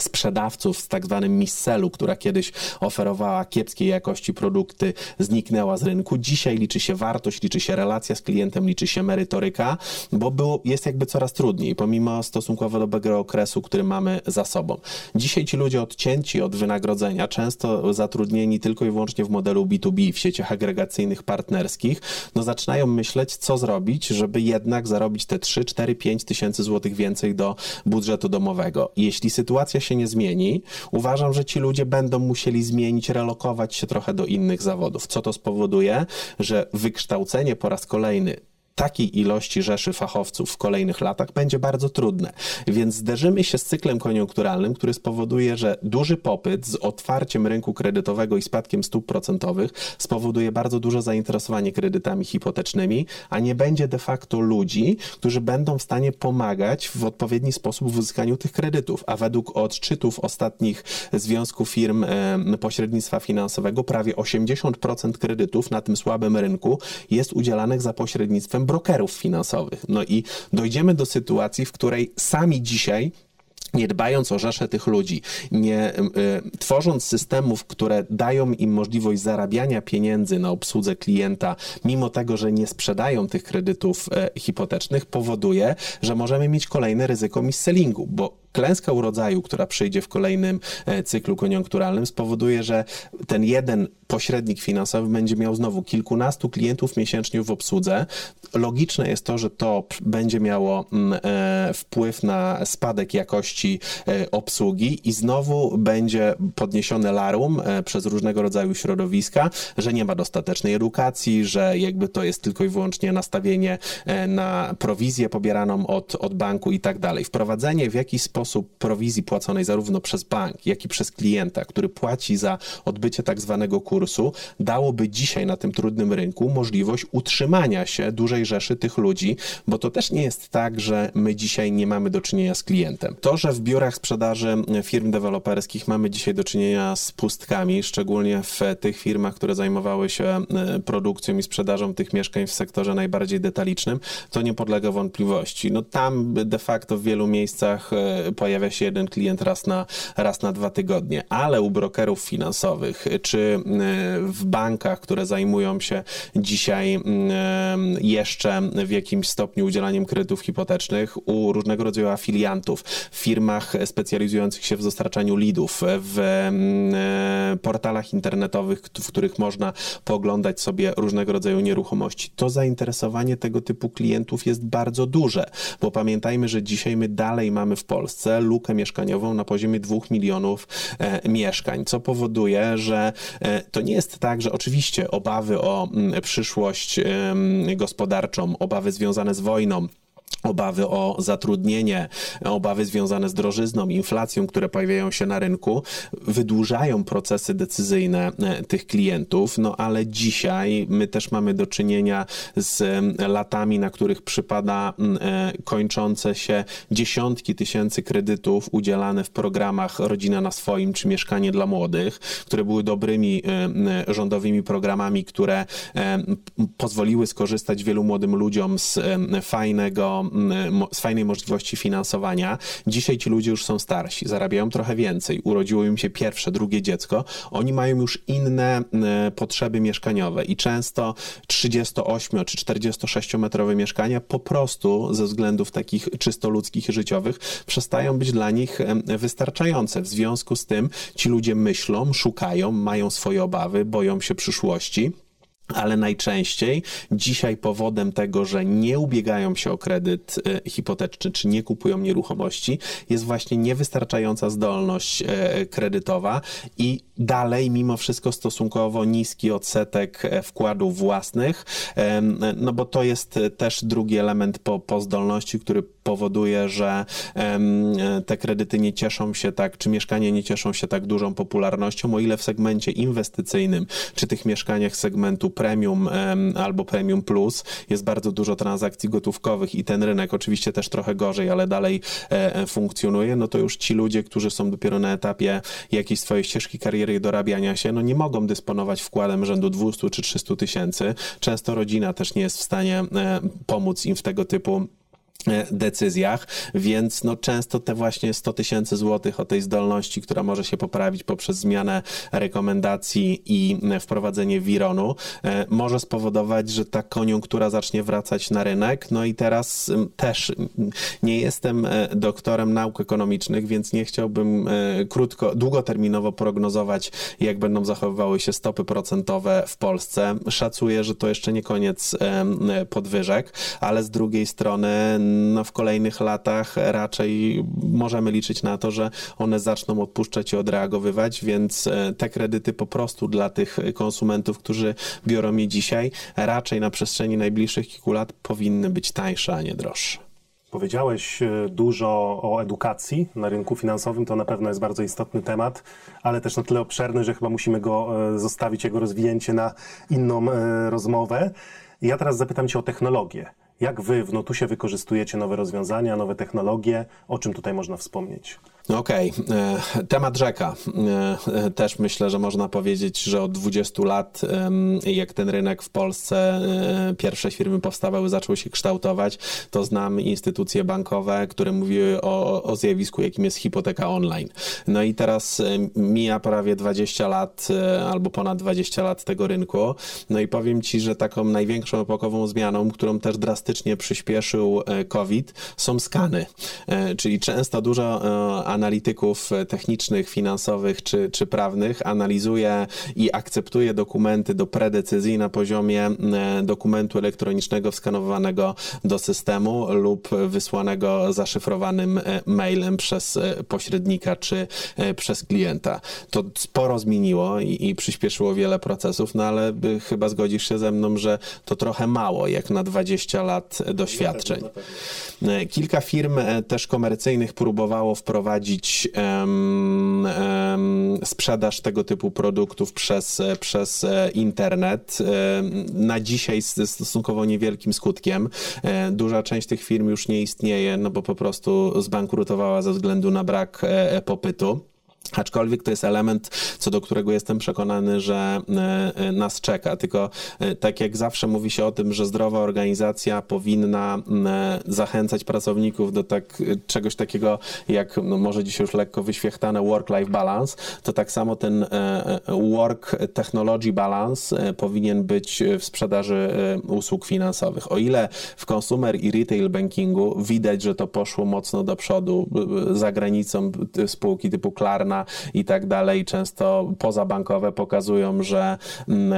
sprzedawców z tak zwanym misselu, która kiedyś oferowała kiepskiej jakości produkty, zniknęła z rynku. Dzisiaj liczy się wartość, liczy się relacja z klientem, liczy się merytoryka, bo było, jest jakby coraz trudniej, pomimo stosunkowo dobrego okresu, który mamy za sobą. Dzisiaj ci ludzie odcięci od wynagrodzenia, często zatrudnieni tylko i wyłącznie w modelu B2B, w sieciach agregacyjnych partnerskich, no zaczynają myśleć, co zrobić, żeby jednak zarobić te 3, 4, 5 tysięcy złotych więcej do budżetu domowego. Jeśli sytuacja się nie zmieni, uważam, że ci ludzie będą musieli zmienić, relokować się trochę do innych zawodów. Co to spowoduje? Że wykształcenie po raz kolejny takiej ilości rzeszy fachowców w kolejnych latach będzie bardzo trudne. Więc zderzymy się z cyklem koniunkturalnym, który spowoduje, że duży popyt z otwarciem rynku kredytowego i spadkiem stóp procentowych spowoduje bardzo duże zainteresowanie kredytami hipotecznymi, a nie będzie de facto ludzi, którzy będą w stanie pomagać w odpowiedni sposób w uzyskaniu tych kredytów. A według odczytów ostatnich Związku Firm Pośrednictwa Finansowego prawie 80% kredytów na tym słabym rynku jest udzielanych za pośrednictwem brokerów finansowych. No i dojdziemy do sytuacji, w której sami dzisiaj nie dbając o rzeszę tych ludzi, nie y, tworząc systemów, które dają im możliwość zarabiania pieniędzy na obsłudze klienta, mimo tego, że nie sprzedają tych kredytów y, hipotecznych, powoduje, że możemy mieć kolejne ryzyko mis-sellingu, bo klęska urodzaju, która przyjdzie w kolejnym e, cyklu koniunkturalnym, spowoduje, że ten jeden pośrednik finansowy będzie miał znowu kilkunastu klientów miesięcznie w obsłudze. Logiczne jest to, że to będzie miało mm, e, wpływ na spadek jakości e, obsługi i znowu będzie podniesione larum przez różnego rodzaju środowiska, że nie ma dostatecznej edukacji, że jakby to jest tylko i wyłącznie nastawienie na prowizję pobieraną od, od banku i tak dalej. Wprowadzenie w jakiś sposób sposób prowizji płaconej zarówno przez bank, jak i przez klienta, który płaci za odbycie tak zwanego kursu, dałoby dzisiaj na tym trudnym rynku możliwość utrzymania się dużej rzeszy tych ludzi, bo to też nie jest tak, że my dzisiaj nie mamy do czynienia z klientem. To, że w biurach sprzedaży firm deweloperskich mamy dzisiaj do czynienia z pustkami, szczególnie w tych firmach, które zajmowały się e, produkcją i sprzedażą tych mieszkań w sektorze najbardziej detalicznym, to nie podlega wątpliwości. No tam de facto w wielu miejscach e, pojawia się jeden klient raz na, raz na dwa tygodnie, ale u brokerów finansowych czy y, w bankach, które zajmują się dzisiaj y, jeszcze w jakimś stopniu udzielaniem kredytów hipotecznych, u różnego rodzaju afiliantów, w firmach specjalizujących się w dostarczaniu lidów, w y, portalach internetowych, w których można pooglądać sobie różnego rodzaju nieruchomości. To zainteresowanie tego typu klientów jest bardzo duże, bo pamiętajmy, że dzisiaj my dalej mamy w Polsce Polsce lukę mieszkaniową na poziomie 2 milionów e, mieszkań, co powoduje, że e, to nie jest tak, że oczywiście obawy o przyszłość gospodarczą, obawy związane z wojną, obawy o zatrudnienie, obawy związane z drożyzną, inflacją, które pojawiają się na rynku, wydłużają procesy decyzyjne e, tych klientów, no ale dzisiaj my też mamy do czynienia z latami, na których przypada e, kończące się dziesiątki tysięcy kredytów udzielane w programach Rodzina na swoim czy Mieszkanie dla młodych, które były dobrymi e, rządowymi programami, które pozwoliły skorzystać wielu młodym ludziom z fajnego z fajnej możliwości finansowania. Dzisiaj ci ludzie już są starsi, zarabiają trochę więcej, urodziło im się pierwsze, drugie dziecko, oni mają już inne potrzeby mieszkaniowe i często 38 czy 46 metrowe mieszkania po prostu ze względów takich czysto ludzkich i życiowych przestają być dla nich wystarczające. W związku z tym ci ludzie myślą, szukają, mają swoje obawy, boją się przyszłości ale najczęściej dzisiaj powodem tego, że nie ubiegają się o kredyt e, hipoteczny czy nie kupują nieruchomości, jest właśnie niewystarczająca zdolność e, kredytowa i dalej mimo wszystko stosunkowo niski odsetek e, wkładów własnych, no bo to jest też drugi element po, po zdolności, który powoduje, że te kredyty nie cieszą się tak, czy mieszkania nie cieszą się tak dużą popularnością, o ile w segmencie inwestycyjnym, czy tych mieszkaniach segmentu premium albo premium plus jest bardzo dużo transakcji gotówkowych i ten rynek oczywiście też trochę gorzej, ale dalej e, e, funkcjonuje, no to już ci ludzie, którzy są dopiero na etapie jakiejś swojej ścieżki kariery i dorabiania się, no nie mogą dysponować wkładem rzędu 200 czy 300 tysięcy. Często rodzina też nie jest w stanie e, pomóc im w tego typu decyzjach, więc no często te właśnie 100 tysięcy złotych o tej zdolności, która może się poprawić poprzez zmianę rekomendacji i e, wprowadzenie wironu, e, może spowodować, że ta koniunktura zacznie wracać na rynek. No i teraz też nie jestem doktorem nauk ekonomicznych, więc nie chciałbym krótko, długoterminowo prognozować, jak będą zachowywały się stopy procentowe w Polsce. Szacuję, że to jeszcze nie koniec podwyżek, ale z drugiej strony no w kolejnych latach raczej możemy liczyć na to, że one zaczną odpuszczać i odreagowywać, więc te kredyty po prostu dla tych konsumentów, którzy biorą je dzisiaj, raczej na przestrzeni najbliższych kilku lat powinny być tańsze, a nie droższe. Powiedziałeś e, dużo o edukacji na rynku finansowym, to na pewno jest bardzo istotny temat, ale też na tyle obszerny, że chyba musimy go e, zostawić, jego rozwinięcie na inną e, rozmowę. Ja teraz zapytam Cię o technologię. Jak Wy w Notusie wykorzystujecie nowe rozwiązania, nowe technologie? O czym tutaj można wspomnieć? Okej, okay. temat rzeka. E, też myślę, że można powiedzieć, że od 20 lat, jak ten rynek w Polsce, e, pierwsze firmy powstawały, zaczęły się kształtować, to znam instytucje bankowe, które mówiły o, o zjawisku, jakim jest hipoteka online. No i teraz mija prawie 20 lat e, albo ponad 20 lat tego rynku. No i powiem Ci, że taką największą epokową zmianą, którą też drastycznie przyspieszył COVID, są skany. Czyli często dużo analityków technicznych, finansowych czy, czy prawnych analizuje i akceptuje dokumenty do predecyzji na poziomie e, dokumentu elektronicznego wskanowanego do systemu lub wysłanego zaszyfrowanym e, mailem przez e, pośrednika czy przez klienta. To sporo zmieniło i, i przyspieszyło wiele procesów, no ale chyba zgodzisz się ze mną, że to trochę mało jak na 20 lat doświadczeń. Kilka firm też komercyjnych próbowało wprowadzić prowadzić um, um, sprzedaż tego typu produktów przez, przez e, internet. Na dzisiaj z stosunkowo niewielkim skutkiem. E, duża część tych firm już nie istnieje, no bo po prostu zbankrutowała ze względu na brak e, popytu. Aczkolwiek to jest element, co do którego jestem przekonany, że e, e, nas czeka. Tylko e, tak jak zawsze mówi się o tym, że zdrowa organizacja powinna zachęcać pracowników do tak, czegoś takiego, jak no może dzisiaj już lekko wyświechtane work-life balance, to tak samo ten work technology balance powinien być w sprzedaży usług finansowych. O ile w consumer i retail bankingu widać, że to poszło mocno do przodu, za granicą spółki typu Klarna, i tak dalej, często pozabankowe pokazują, że mm,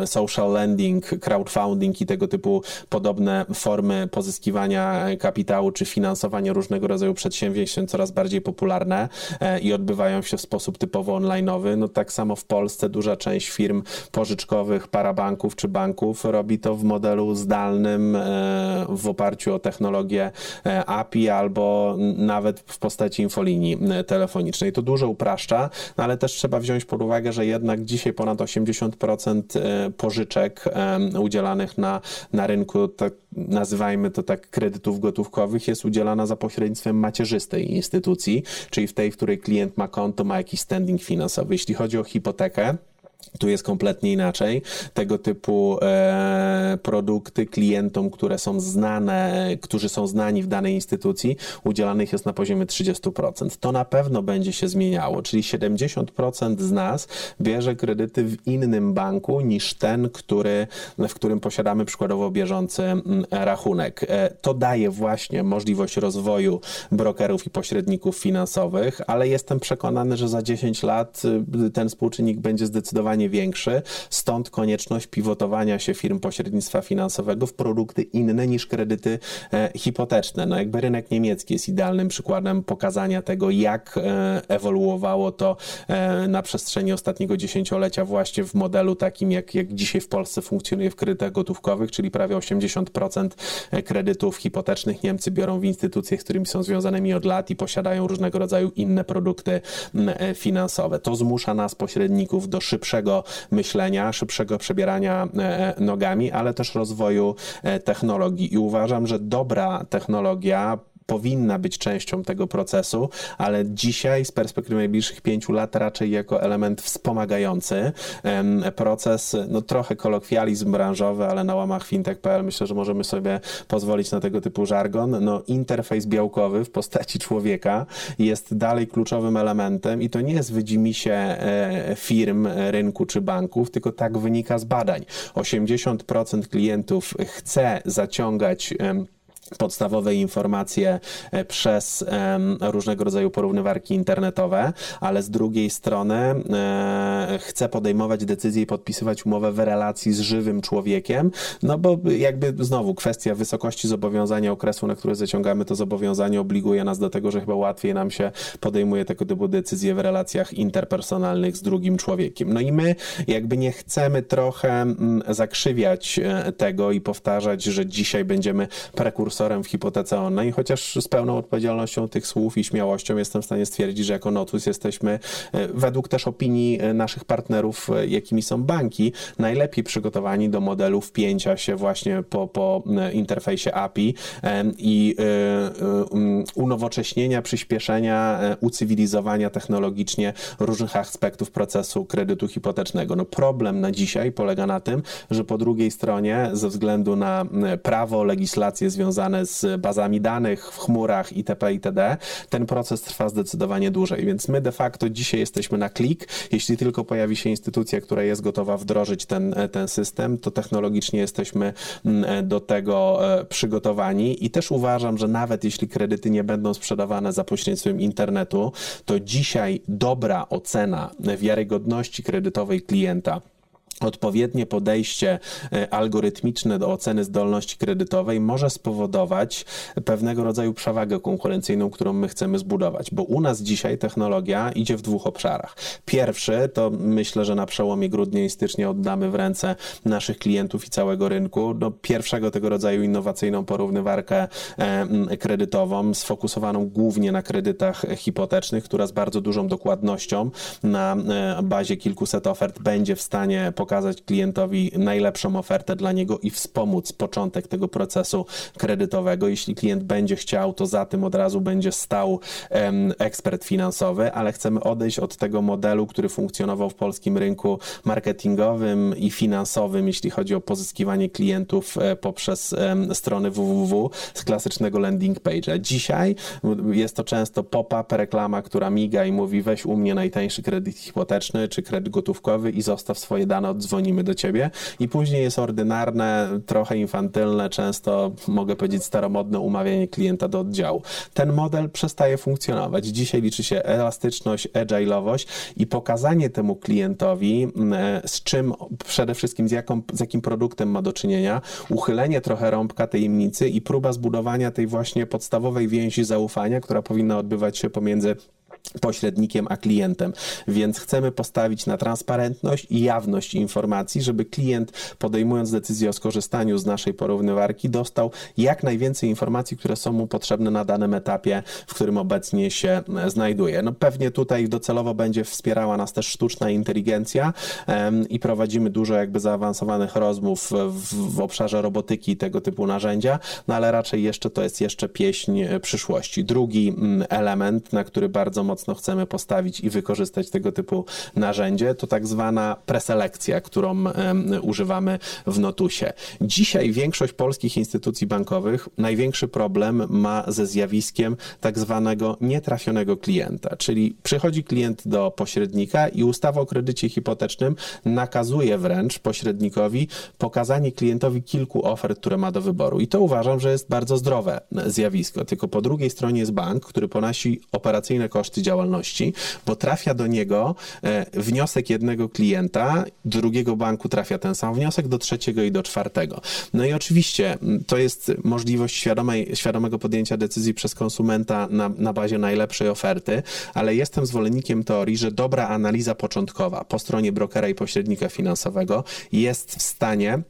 e, social lending, crowdfunding i tego typu podobne formy pozyskiwania kapitału czy finansowania różnego rodzaju przedsięwzięć są coraz bardziej popularne e, i odbywają się w sposób typowo online'owy. No tak samo w Polsce duża część firm pożyczkowych, parabanków czy banków robi to w modelu zdalnym e, w oparciu o technologię API albo nawet w postaci infolinii telefonicznej ekonomicznej. To dużo upraszcza, no ale też trzeba wziąć pod uwagę, że jednak dzisiaj ponad 80% e, pożyczek udzielanych na, na rynku, tak nazywajmy to tak, kredytów gotówkowych, jest udzielana za pośrednictwem macierzystej instytucji, czyli w tej, w której klient ma konto, ma jakiś standing finansowy. Jeśli chodzi o hipotekę, tu jest kompletnie inaczej. Tego typu e, produkty klientom, które są znane, którzy są znani w danej instytucji, udzielanych jest na poziomie 30%. To na pewno będzie się zmieniało, czyli 70% z nas bierze kredyty w innym banku niż ten, który, w którym posiadamy przykładowo bieżący mm, rachunek. E, to daje właśnie możliwość rozwoju brokerów i pośredników finansowych, ale jestem przekonany, że za 10 lat y, ten współczynnik będzie zdecydowanie zdecydowanie większy, stąd konieczność pivotowania się firm pośrednictwa finansowego w produkty inne niż kredyty e, hipoteczne. No jakby rynek niemiecki jest idealnym przykładem pokazania tego, jak e, ewoluowało to e, na przestrzeni ostatniego dziesięciolecia właśnie w modelu takim, jak, jak dzisiaj w Polsce funkcjonuje w kredytach gotówkowych, czyli prawie 80% kredytów hipotecznych Niemcy biorą w instytucjach, z którymi są związanymi od lat i posiadają różnego rodzaju inne produkty finansowe. To zmusza nas, pośredników, do szybszego szybszego myślenia, szybszego przebierania e, e, nogami, ale też rozwoju e, technologii. I uważam, że dobra technologia powinna być częścią tego procesu, ale dzisiaj z perspektywy najbliższych pięciu lat raczej jako element wspomagający proces, no trochę kolokwializm branżowy, ale na łamach fintech.pl myślę, że możemy sobie pozwolić na tego typu żargon. No interfejs białkowy w postaci człowieka jest dalej kluczowym elementem i to nie jest wydzimisie e, firm, rynku czy banków, tylko tak wynika z badań. 80% klientów chce zaciągać podstawowe informacje e, przez różnego rodzaju porównywarki internetowe, ale z drugiej strony e, chcę podejmować decyzje i podpisywać umowę w relacji z żywym człowiekiem, no bo jakby znowu kwestia wysokości zobowiązania, okresu, na który zaciągamy to zobowiązanie, obliguje nas do tego, że chyba łatwiej nam się podejmuje tego typu decyzje w relacjach interpersonalnych z drugim człowiekiem. No i my jakby nie chcemy trochę zakrzywiać e, tego i powtarzać, że dzisiaj będziemy prekursorem w hipotece online, chociaż z pełną odpowiedzialnością tych słów i śmiałością jestem w stanie stwierdzić, że jako Notus jesteśmy e, według też opinii e, naszych partnerów, e, jakimi są banki, najlepiej przygotowani do modelu wpięcia się właśnie po, po interfejsie API i unowocześnienia, przyspieszenia, ucywilizowania technologicznie różnych aspektów procesu kredytu hipotecznego. No problem na dzisiaj polega na tym, że po drugiej stronie ze względu na prawo, legislację związane związane z bazami danych w chmurach itp. itd., ten proces trwa zdecydowanie dłużej. Więc my de facto dzisiaj jesteśmy na klik. Jeśli tylko pojawi się instytucja, która jest gotowa wdrożyć ten, ten system, to technologicznie jesteśmy mm, do tego e, przygotowani i też uważam, że nawet jeśli kredyty nie będą sprzedawane za pośrednictwem internetu, to dzisiaj dobra ocena wiarygodności kredytowej klienta odpowiednie podejście e, algorytmiczne do oceny zdolności kredytowej może spowodować pewnego rodzaju przewagę konkurencyjną, którą my chcemy zbudować, bo u nas dzisiaj technologia idzie w dwóch obszarach. Pierwszy to myślę, że na przełomie grudnia i stycznia oddamy w ręce naszych klientów i całego rynku no, pierwszego tego rodzaju innowacyjną porównywarkę e, kredytową, sfokusowaną głównie na kredytach hipotecznych, która z bardzo dużą dokładnością na e, bazie kilkuset ofert będzie w stanie pokazać pokazać klientowi najlepszą ofertę dla niego i wspomóc początek tego procesu kredytowego. Jeśli klient będzie chciał, to za tym od razu będzie stał um, ekspert finansowy, ale chcemy odejść od tego modelu, który funkcjonował w polskim rynku marketingowym i finansowym, jeśli chodzi o pozyskiwanie klientów e, poprzez strony www z klasycznego landing page'a. Dzisiaj jest to często pop-up, reklama, która miga i mówi weź u mnie najtańszy kredyt hipoteczny czy kredyt gotówkowy i zostaw swoje dane od dzwonimy do ciebie i później jest ordynarne, trochę infantylne, często mogę powiedzieć staromodne umawianie klienta do oddziału. Ten model przestaje funkcjonować. Dzisiaj liczy się elastyczność, agile'owość i pokazanie temu klientowi, z czym przede wszystkim, z, jaką, z jakim produktem ma do czynienia, uchylenie trochę rąbka tajemnicy i próba zbudowania tej właśnie podstawowej więzi zaufania, która powinna odbywać się pomiędzy pośrednikiem a klientem. Więc chcemy postawić na transparentność i jawność informacji, żeby klient podejmując decyzję o skorzystaniu z naszej porównywarki dostał jak najwięcej informacji, które są mu potrzebne na danym etapie, w którym obecnie się e, znajduje. No pewnie tutaj docelowo będzie wspierała nas też sztuczna inteligencja i prowadzimy dużo jakby zaawansowanych rozmów w, w obszarze robotyki i tego typu narzędzia, no ale raczej jeszcze to jest jeszcze pieśń e, przyszłości. Drugi mm, element, na który bardzo mocno chcemy postawić i wykorzystać tego typu narzędzie, to tak zwana preselekcja, którą używamy w Notusie. Dzisiaj większość polskich instytucji bankowych największy problem ma ze zjawiskiem tak zwanego nietrafionego klienta, czyli przychodzi klient do pośrednika i ustawa o kredycie hipotecznym nakazuje wręcz pośrednikowi pokazanie klientowi kilku ofert, które ma do wyboru. I to uważam, że jest bardzo zdrowe zjawisko. Tylko po drugiej stronie jest bank, który ponosi operacyjne koszty działalności, bo trafia do niego e, wniosek jednego klienta, drugiego banku trafia ten sam wniosek, do trzeciego i do czwartego. No i oczywiście to jest możliwość świadomej, świadomego podjęcia decyzji przez konsumenta na, na bazie najlepszej oferty, ale jestem zwolennikiem teorii, że dobra analiza początkowa po stronie brokera i pośrednika finansowego jest w stanie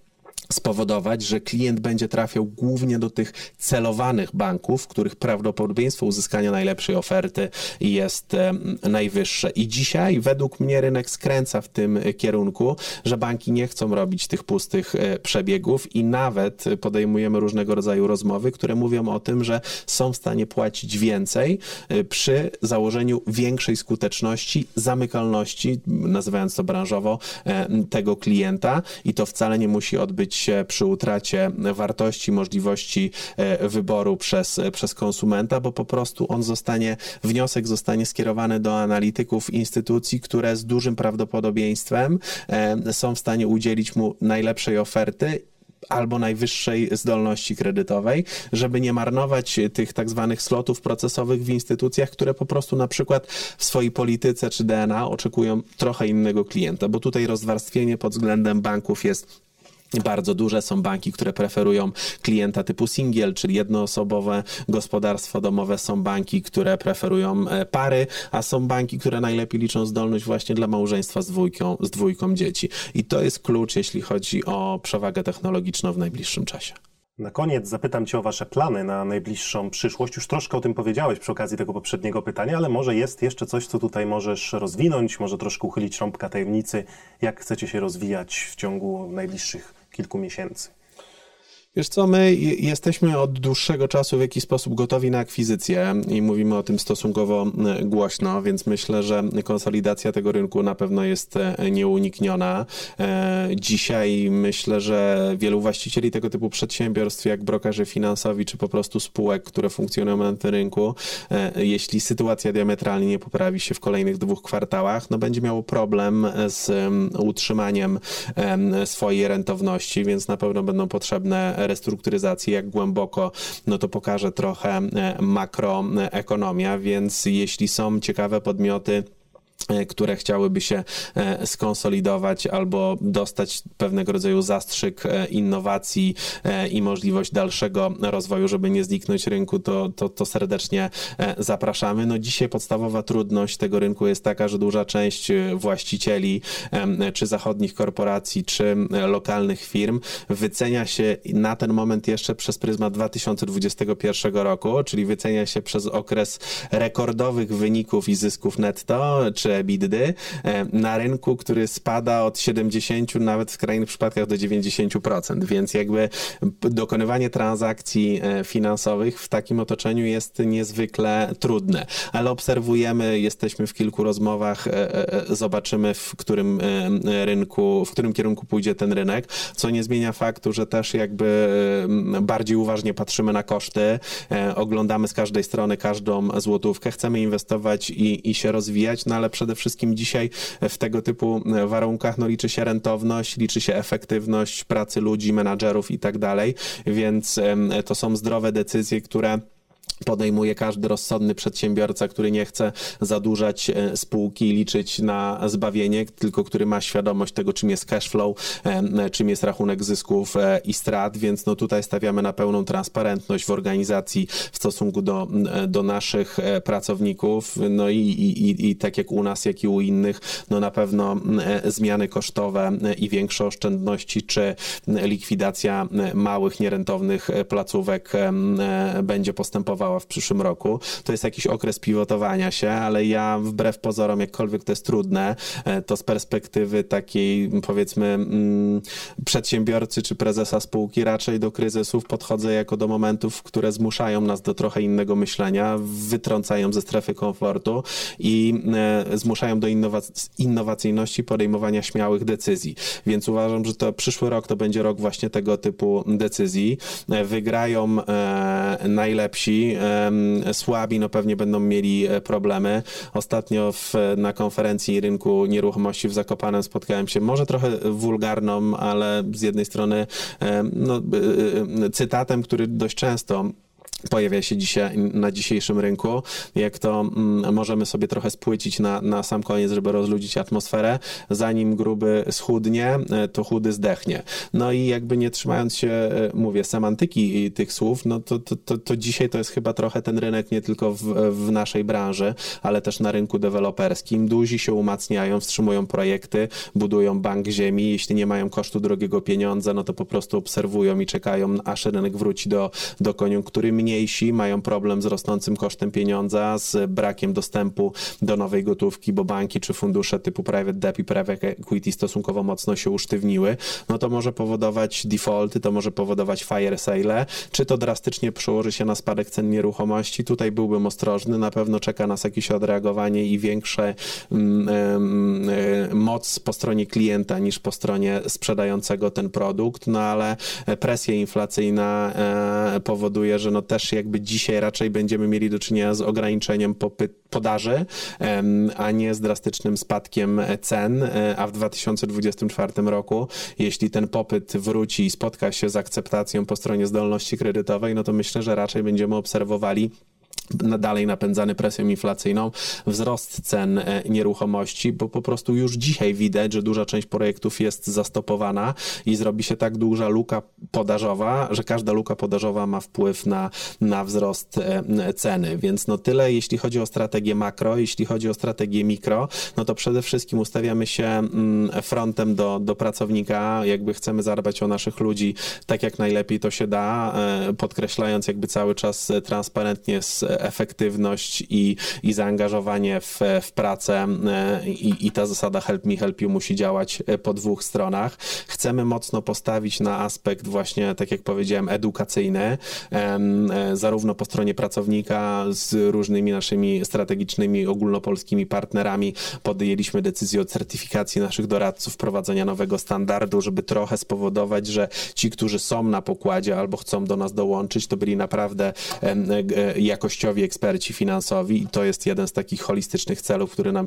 spowodować, że klient będzie trafiał głównie do tych celowanych banków, których prawdopodobieństwo uzyskania najlepszej oferty jest najwyższe. I dzisiaj według mnie rynek skręca w tym kierunku, że banki nie chcą robić tych pustych e, przebiegów i nawet podejmujemy różnego rodzaju rozmowy, które mówią o tym, że są w stanie płacić więcej e, przy założeniu większej skuteczności, zamykalności, nazywając to branżowo, e, tego klienta i to wcale nie musi odbyć się przy utracie wartości, możliwości e, wyboru przez, e, przez konsumenta, bo po prostu on zostanie, wniosek zostanie skierowany do analityków instytucji, które z dużym prawdopodobieństwem e, są w stanie udzielić mu najlepszej oferty albo najwyższej zdolności kredytowej, żeby nie marnować tych tak zwanych slotów procesowych w instytucjach, które po prostu na przykład w swojej polityce czy DNA oczekują trochę innego klienta, bo tutaj rozwarstwienie pod względem banków jest bardzo duże. Są banki, które preferują klienta typu singiel, czyli jednoosobowe gospodarstwo domowe. Są banki, które preferują e, pary, a są banki, które najlepiej liczą zdolność właśnie dla małżeństwa z dwójką, z dwójką dzieci. I to jest klucz, jeśli chodzi o przewagę technologiczną w najbliższym czasie. Na koniec zapytam Cię o Wasze plany na najbliższą przyszłość. Już troszkę o tym powiedziałeś przy okazji tego poprzedniego pytania, ale może jest jeszcze coś, co tutaj możesz rozwinąć, może troszkę uchylić rąbka tajemnicy, jak chcecie się rozwijać w ciągu najbliższych kilku miesięcy. Wiesz co, my jesteśmy od dłuższego czasu w jakiś sposób gotowi na akwizycję i mówimy o tym stosunkowo e, głośno, więc myślę, że konsolidacja tego rynku na pewno jest e, nieunikniona. E, dzisiaj myślę, że wielu właścicieli tego typu przedsiębiorstw, jak brokerzy finansowi, czy po prostu spółek, które funkcjonują na tym rynku, jeśli sytuacja diametralnie nie poprawi się w kolejnych dwóch kwartałach, no będzie miało problem z utrzymaniem swojej rentowności, więc na pewno będą potrzebne restrukturyzacji, jak głęboko, no to pokaże trochę e, makroekonomia, więc jeśli są ciekawe podmioty, które chciałyby się e, skonsolidować albo dostać pewnego rodzaju zastrzyk e, innowacji i możliwość dalszego rozwoju, żeby nie zniknąć rynku, to, to, to serdecznie zapraszamy. No dzisiaj podstawowa trudność tego rynku jest taka, że duża część właścicieli czy zachodnich korporacji, czy lokalnych firm wycenia się na ten moment jeszcze przez pryzmat 2021 roku, czyli wycenia się przez okres rekordowych wyników i zysków netto, czy EBITDA e, na rynku, który spada od 70 nawet w skrajnych przypadkach do 90%, więc jakby dokonywanie transakcji e, finansowych w takim otoczeniu jest niezwykle trudne, ale obserwujemy, jesteśmy w kilku rozmowach, e, zobaczymy w którym rynku, w którym kierunku pójdzie ten rynek, co nie zmienia faktu, że też jakby bardziej uważnie patrzymy na koszty, oglądamy z każdej strony każdą złotówkę, chcemy inwestować i, i się rozwijać, no ale przede wszystkim dzisiaj w tego typu warunkach. No, liczy się rentowność, liczy się efektywność pracy ludzi, menadżerów i tak dalej, więc to są zdrowe decyzje, które podejmuje każdy rozsądny przedsiębiorca, który nie chce zadłużać e, spółki i liczyć na zbawienie, tylko który ma świadomość tego, czym jest cash flow, e, czym jest rachunek zysków e, i strat, więc no tutaj stawiamy na pełną transparentność w organizacji w stosunku do, do naszych pracowników, no i, i, i tak jak u nas, jak i u innych, no na pewno zmiany kosztowe i większe oszczędności, czy likwidacja małych, nierentownych placówek będzie postępowała w przyszłym roku. To jest jakiś okres pivotowania się, ale ja wbrew pozorom, jakkolwiek to jest trudne, e, to z perspektywy takiej powiedzmy mm, przedsiębiorcy czy prezesa spółki raczej do kryzysów podchodzę jako do momentów, które zmuszają nas do trochę innego myślenia, wytrącają ze strefy komfortu i e, zmuszają do innowac- innowacyjności, podejmowania śmiałych decyzji. Więc uważam, że to przyszły rok to będzie rok właśnie tego typu decyzji. E, wygrają najlepsi, słabi no pewnie będą mieli e, problemy. Ostatnio w, na konferencji rynku nieruchomości w Zakopanem spotkałem się może trochę wulgarną, ale z jednej strony no, e, e, cytatem, który dość często pojawia się dzisiaj na dzisiejszym rynku, jak to mm, możemy sobie trochę spłycić na, na sam koniec, żeby rozludzić atmosferę. Zanim gruby schudnie, e, to chudy zdechnie. No i jakby nie trzymając się, e, mówię, semantyki tych słów, no to, to, to, to dzisiaj to jest chyba trochę ten rynek nie tylko w, w naszej branży, ale też na rynku deweloperskim. Duzi się umacniają, wstrzymują projekty, budują bank ziemi. Jeśli nie mają kosztu drogiego pieniądza, no to po prostu obserwują i czekają, aż rynek wróci do, do koniunktury mniejsi mają problem z rosnącym kosztem pieniądza, z brakiem dostępu do nowej gotówki, bo banki czy fundusze typu private debt i private equity stosunkowo mocno się usztywniły, no to może powodować defaulty, to może powodować fire sale, czy to drastycznie przełoży się na spadek cen nieruchomości. Tutaj byłbym ostrożny, na pewno czeka nas jakieś odreagowanie i większe mm, mm, moc po stronie klienta niż po stronie sprzedającego ten produkt, no ale presja inflacyjna e, powoduje, że no też też jakby dzisiaj raczej będziemy mieli do czynienia z ograniczeniem popyt, podaży, a nie z drastycznym spadkiem cen, e, a w 2024 roku, jeśli ten popyt wróci i spotka się z akceptacją po stronie zdolności kredytowej, no to myślę, że raczej będziemy obserwowali dalej napędzany presją inflacyjną, wzrost cen e, nieruchomości, bo po prostu już dzisiaj widać, że duża część projektów jest zastopowana i zrobi się tak duża luka podażowa, że każda luka podażowa ma wpływ na, na wzrost e, ceny. Więc no tyle, jeśli chodzi o strategię makro, jeśli chodzi o strategię mikro, no to przede wszystkim ustawiamy się mm, frontem do, do pracownika, jakby chcemy zadbać o naszych ludzi tak jak najlepiej to się da, e, podkreślając jakby cały czas transparentnie z efektywność i, i zaangażowanie w, w pracę e, i, i ta zasada help me, help you musi działać e, po dwóch stronach. Chcemy mocno postawić na aspekt właśnie, tak jak powiedziałem, edukacyjny, e, zarówno po stronie pracownika z różnymi naszymi strategicznymi, ogólnopolskimi partnerami podjęliśmy decyzję o certyfikacji naszych doradców, wprowadzenia nowego standardu, żeby trochę spowodować, że ci, którzy są na pokładzie albo chcą do nas dołączyć, to byli naprawdę jakościowi jakościowi eksperci finansowi i to jest jeden z takich holistycznych celów, który nam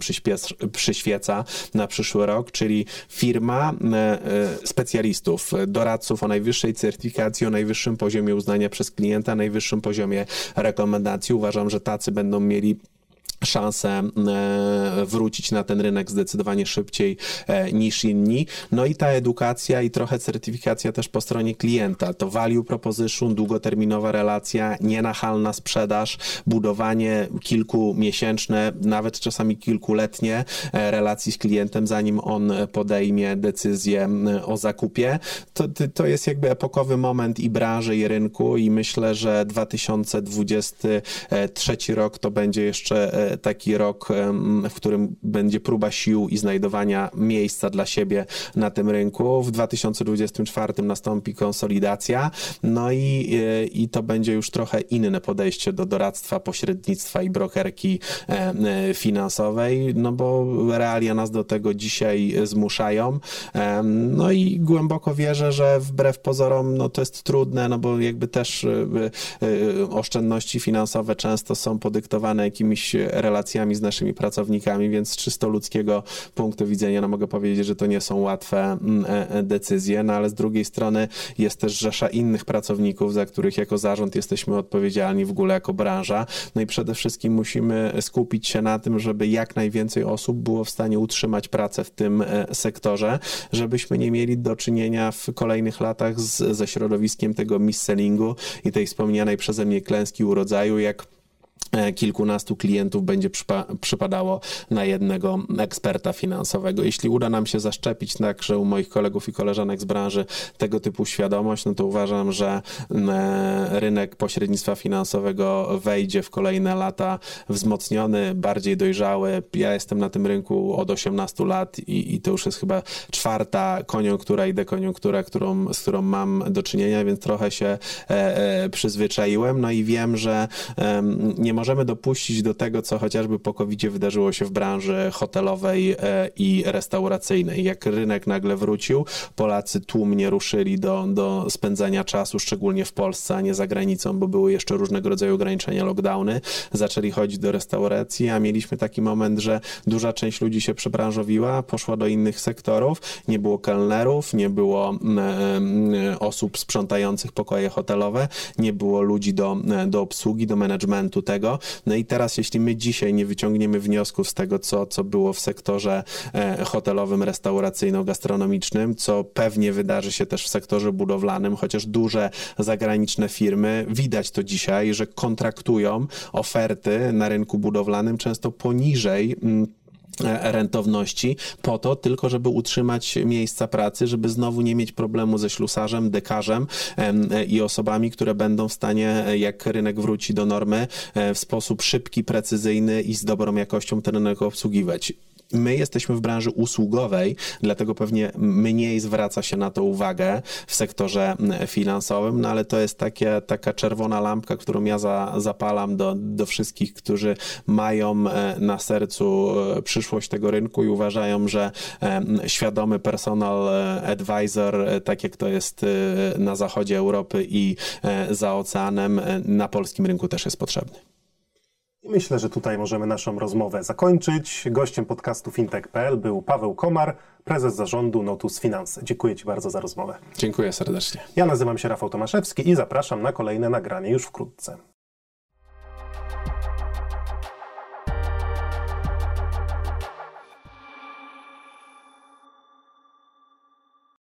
przyświeca na przyszły rok, czyli firma e, e, specjalistów, doradców o najwyższej certyfikacji, o najwyższym poziomie uznania przez klienta, najwyższym poziomie rekomendacji. Uważam, że tacy będą mieli szansę e, wrócić na ten rynek zdecydowanie szybciej e, niż inni. No i ta edukacja i trochę certyfikacja też po stronie klienta. To value proposition, długoterminowa relacja, nienachalna sprzedaż, budowanie kilkumiesięczne, nawet czasami kilkuletnie e, relacji z klientem, zanim on podejmie decyzję o zakupie. To, to jest jakby epokowy moment i branży, i rynku i myślę, że 2023 rok to będzie jeszcze taki rok, w którym będzie próba sił i znajdowania miejsca dla siebie na tym rynku. W 2024 nastąpi konsolidacja, no i, e, i to będzie już trochę inne podejście do doradztwa, pośrednictwa i brokerki e, finansowej, no bo realia nas do tego dzisiaj zmuszają. No i głęboko wierzę, że wbrew pozorom, no to jest trudne, no bo jakby też e, oszczędności finansowe często są podyktowane jakimiś relacjami z naszymi pracownikami, więc z czysto ludzkiego punktu widzenia no mogę powiedzieć, że to nie są łatwe mm, e, e, decyzje, no ale z drugiej strony jest też rzesza innych pracowników, za których jako zarząd jesteśmy odpowiedzialni w ogóle jako branża. No i przede wszystkim musimy skupić się na tym, żeby jak najwięcej osób było w stanie utrzymać pracę w tym e, sektorze, żebyśmy nie mieli do czynienia w kolejnych latach z, ze środowiskiem tego mis-sellingu i tej wspomnianej przeze mnie klęski urodzaju, jak kilkunastu klientów będzie przypa przypadało na jednego eksperta finansowego. Jeśli uda nam się zaszczepić także u moich kolegów i koleżanek z branży tego typu świadomość, no to uważam, że e, rynek pośrednictwa finansowego wejdzie w kolejne lata wzmocniony, bardziej dojrzały. Ja jestem na tym rynku od 18 lat i, i to już jest chyba czwarta koniunktura i dekoniunktura, którą, z którą mam do czynienia, więc trochę się e, e, przyzwyczaiłem. No i wiem, że e, nie możemy dopuścić do tego, co chociażby po covid wydarzyło się w branży hotelowej e, i restauracyjnej. Jak rynek nagle wrócił, Polacy tłumnie ruszyli do, do spędzania czasu, szczególnie w Polsce, a nie za granicą, bo były jeszcze różnego rodzaju ograniczenia, lockdowny. Zaczęli chodzić do restauracji, a mieliśmy taki moment, że duża część ludzi się przebranżowiła, poszła do innych sektorów, nie było kelnerów, nie było osób sprzątających pokoje hotelowe, nie było ludzi do, do obsługi, do managementu tego, no i teraz, jeśli my dzisiaj nie wyciągniemy wniosków z tego, co, co było w sektorze e, hotelowym, restauracyjno-gastronomicznym, co pewnie wydarzy się też w sektorze budowlanym, chociaż duże zagraniczne firmy, widać to dzisiaj, że kontraktują oferty na rynku budowlanym często poniżej mm, rentowności po to tylko, żeby utrzymać miejsca pracy, żeby znowu nie mieć problemu ze ślusarzem, dekarzem e, i osobami, które będą w stanie, e, jak rynek wróci do normy, w sposób szybki, precyzyjny i z dobrą jakością ten rynek obsługiwać. My jesteśmy w branży usługowej, dlatego pewnie mniej zwraca się na to uwagę w sektorze finansowym, no ale to jest takie, taka czerwona lampka, którą ja za, zapalam do, do wszystkich, którzy mają e, na sercu e, przyszłość tego rynku i uważają, że e, świadomy personal advisor, tak jak to jest na zachodzie Europy i za oceanem, na polskim rynku też jest potrzebny. I myślę, że tutaj możemy naszą rozmowę zakończyć. Gościem podcastu fintech.pl był Paweł Komar, prezes zarządu Notus Finance. Dziękuję Ci bardzo za rozmowę. Dziękuję serdecznie. Ja nazywam się Rafał Tomaszewski i zapraszam na kolejne nagranie już wkrótce.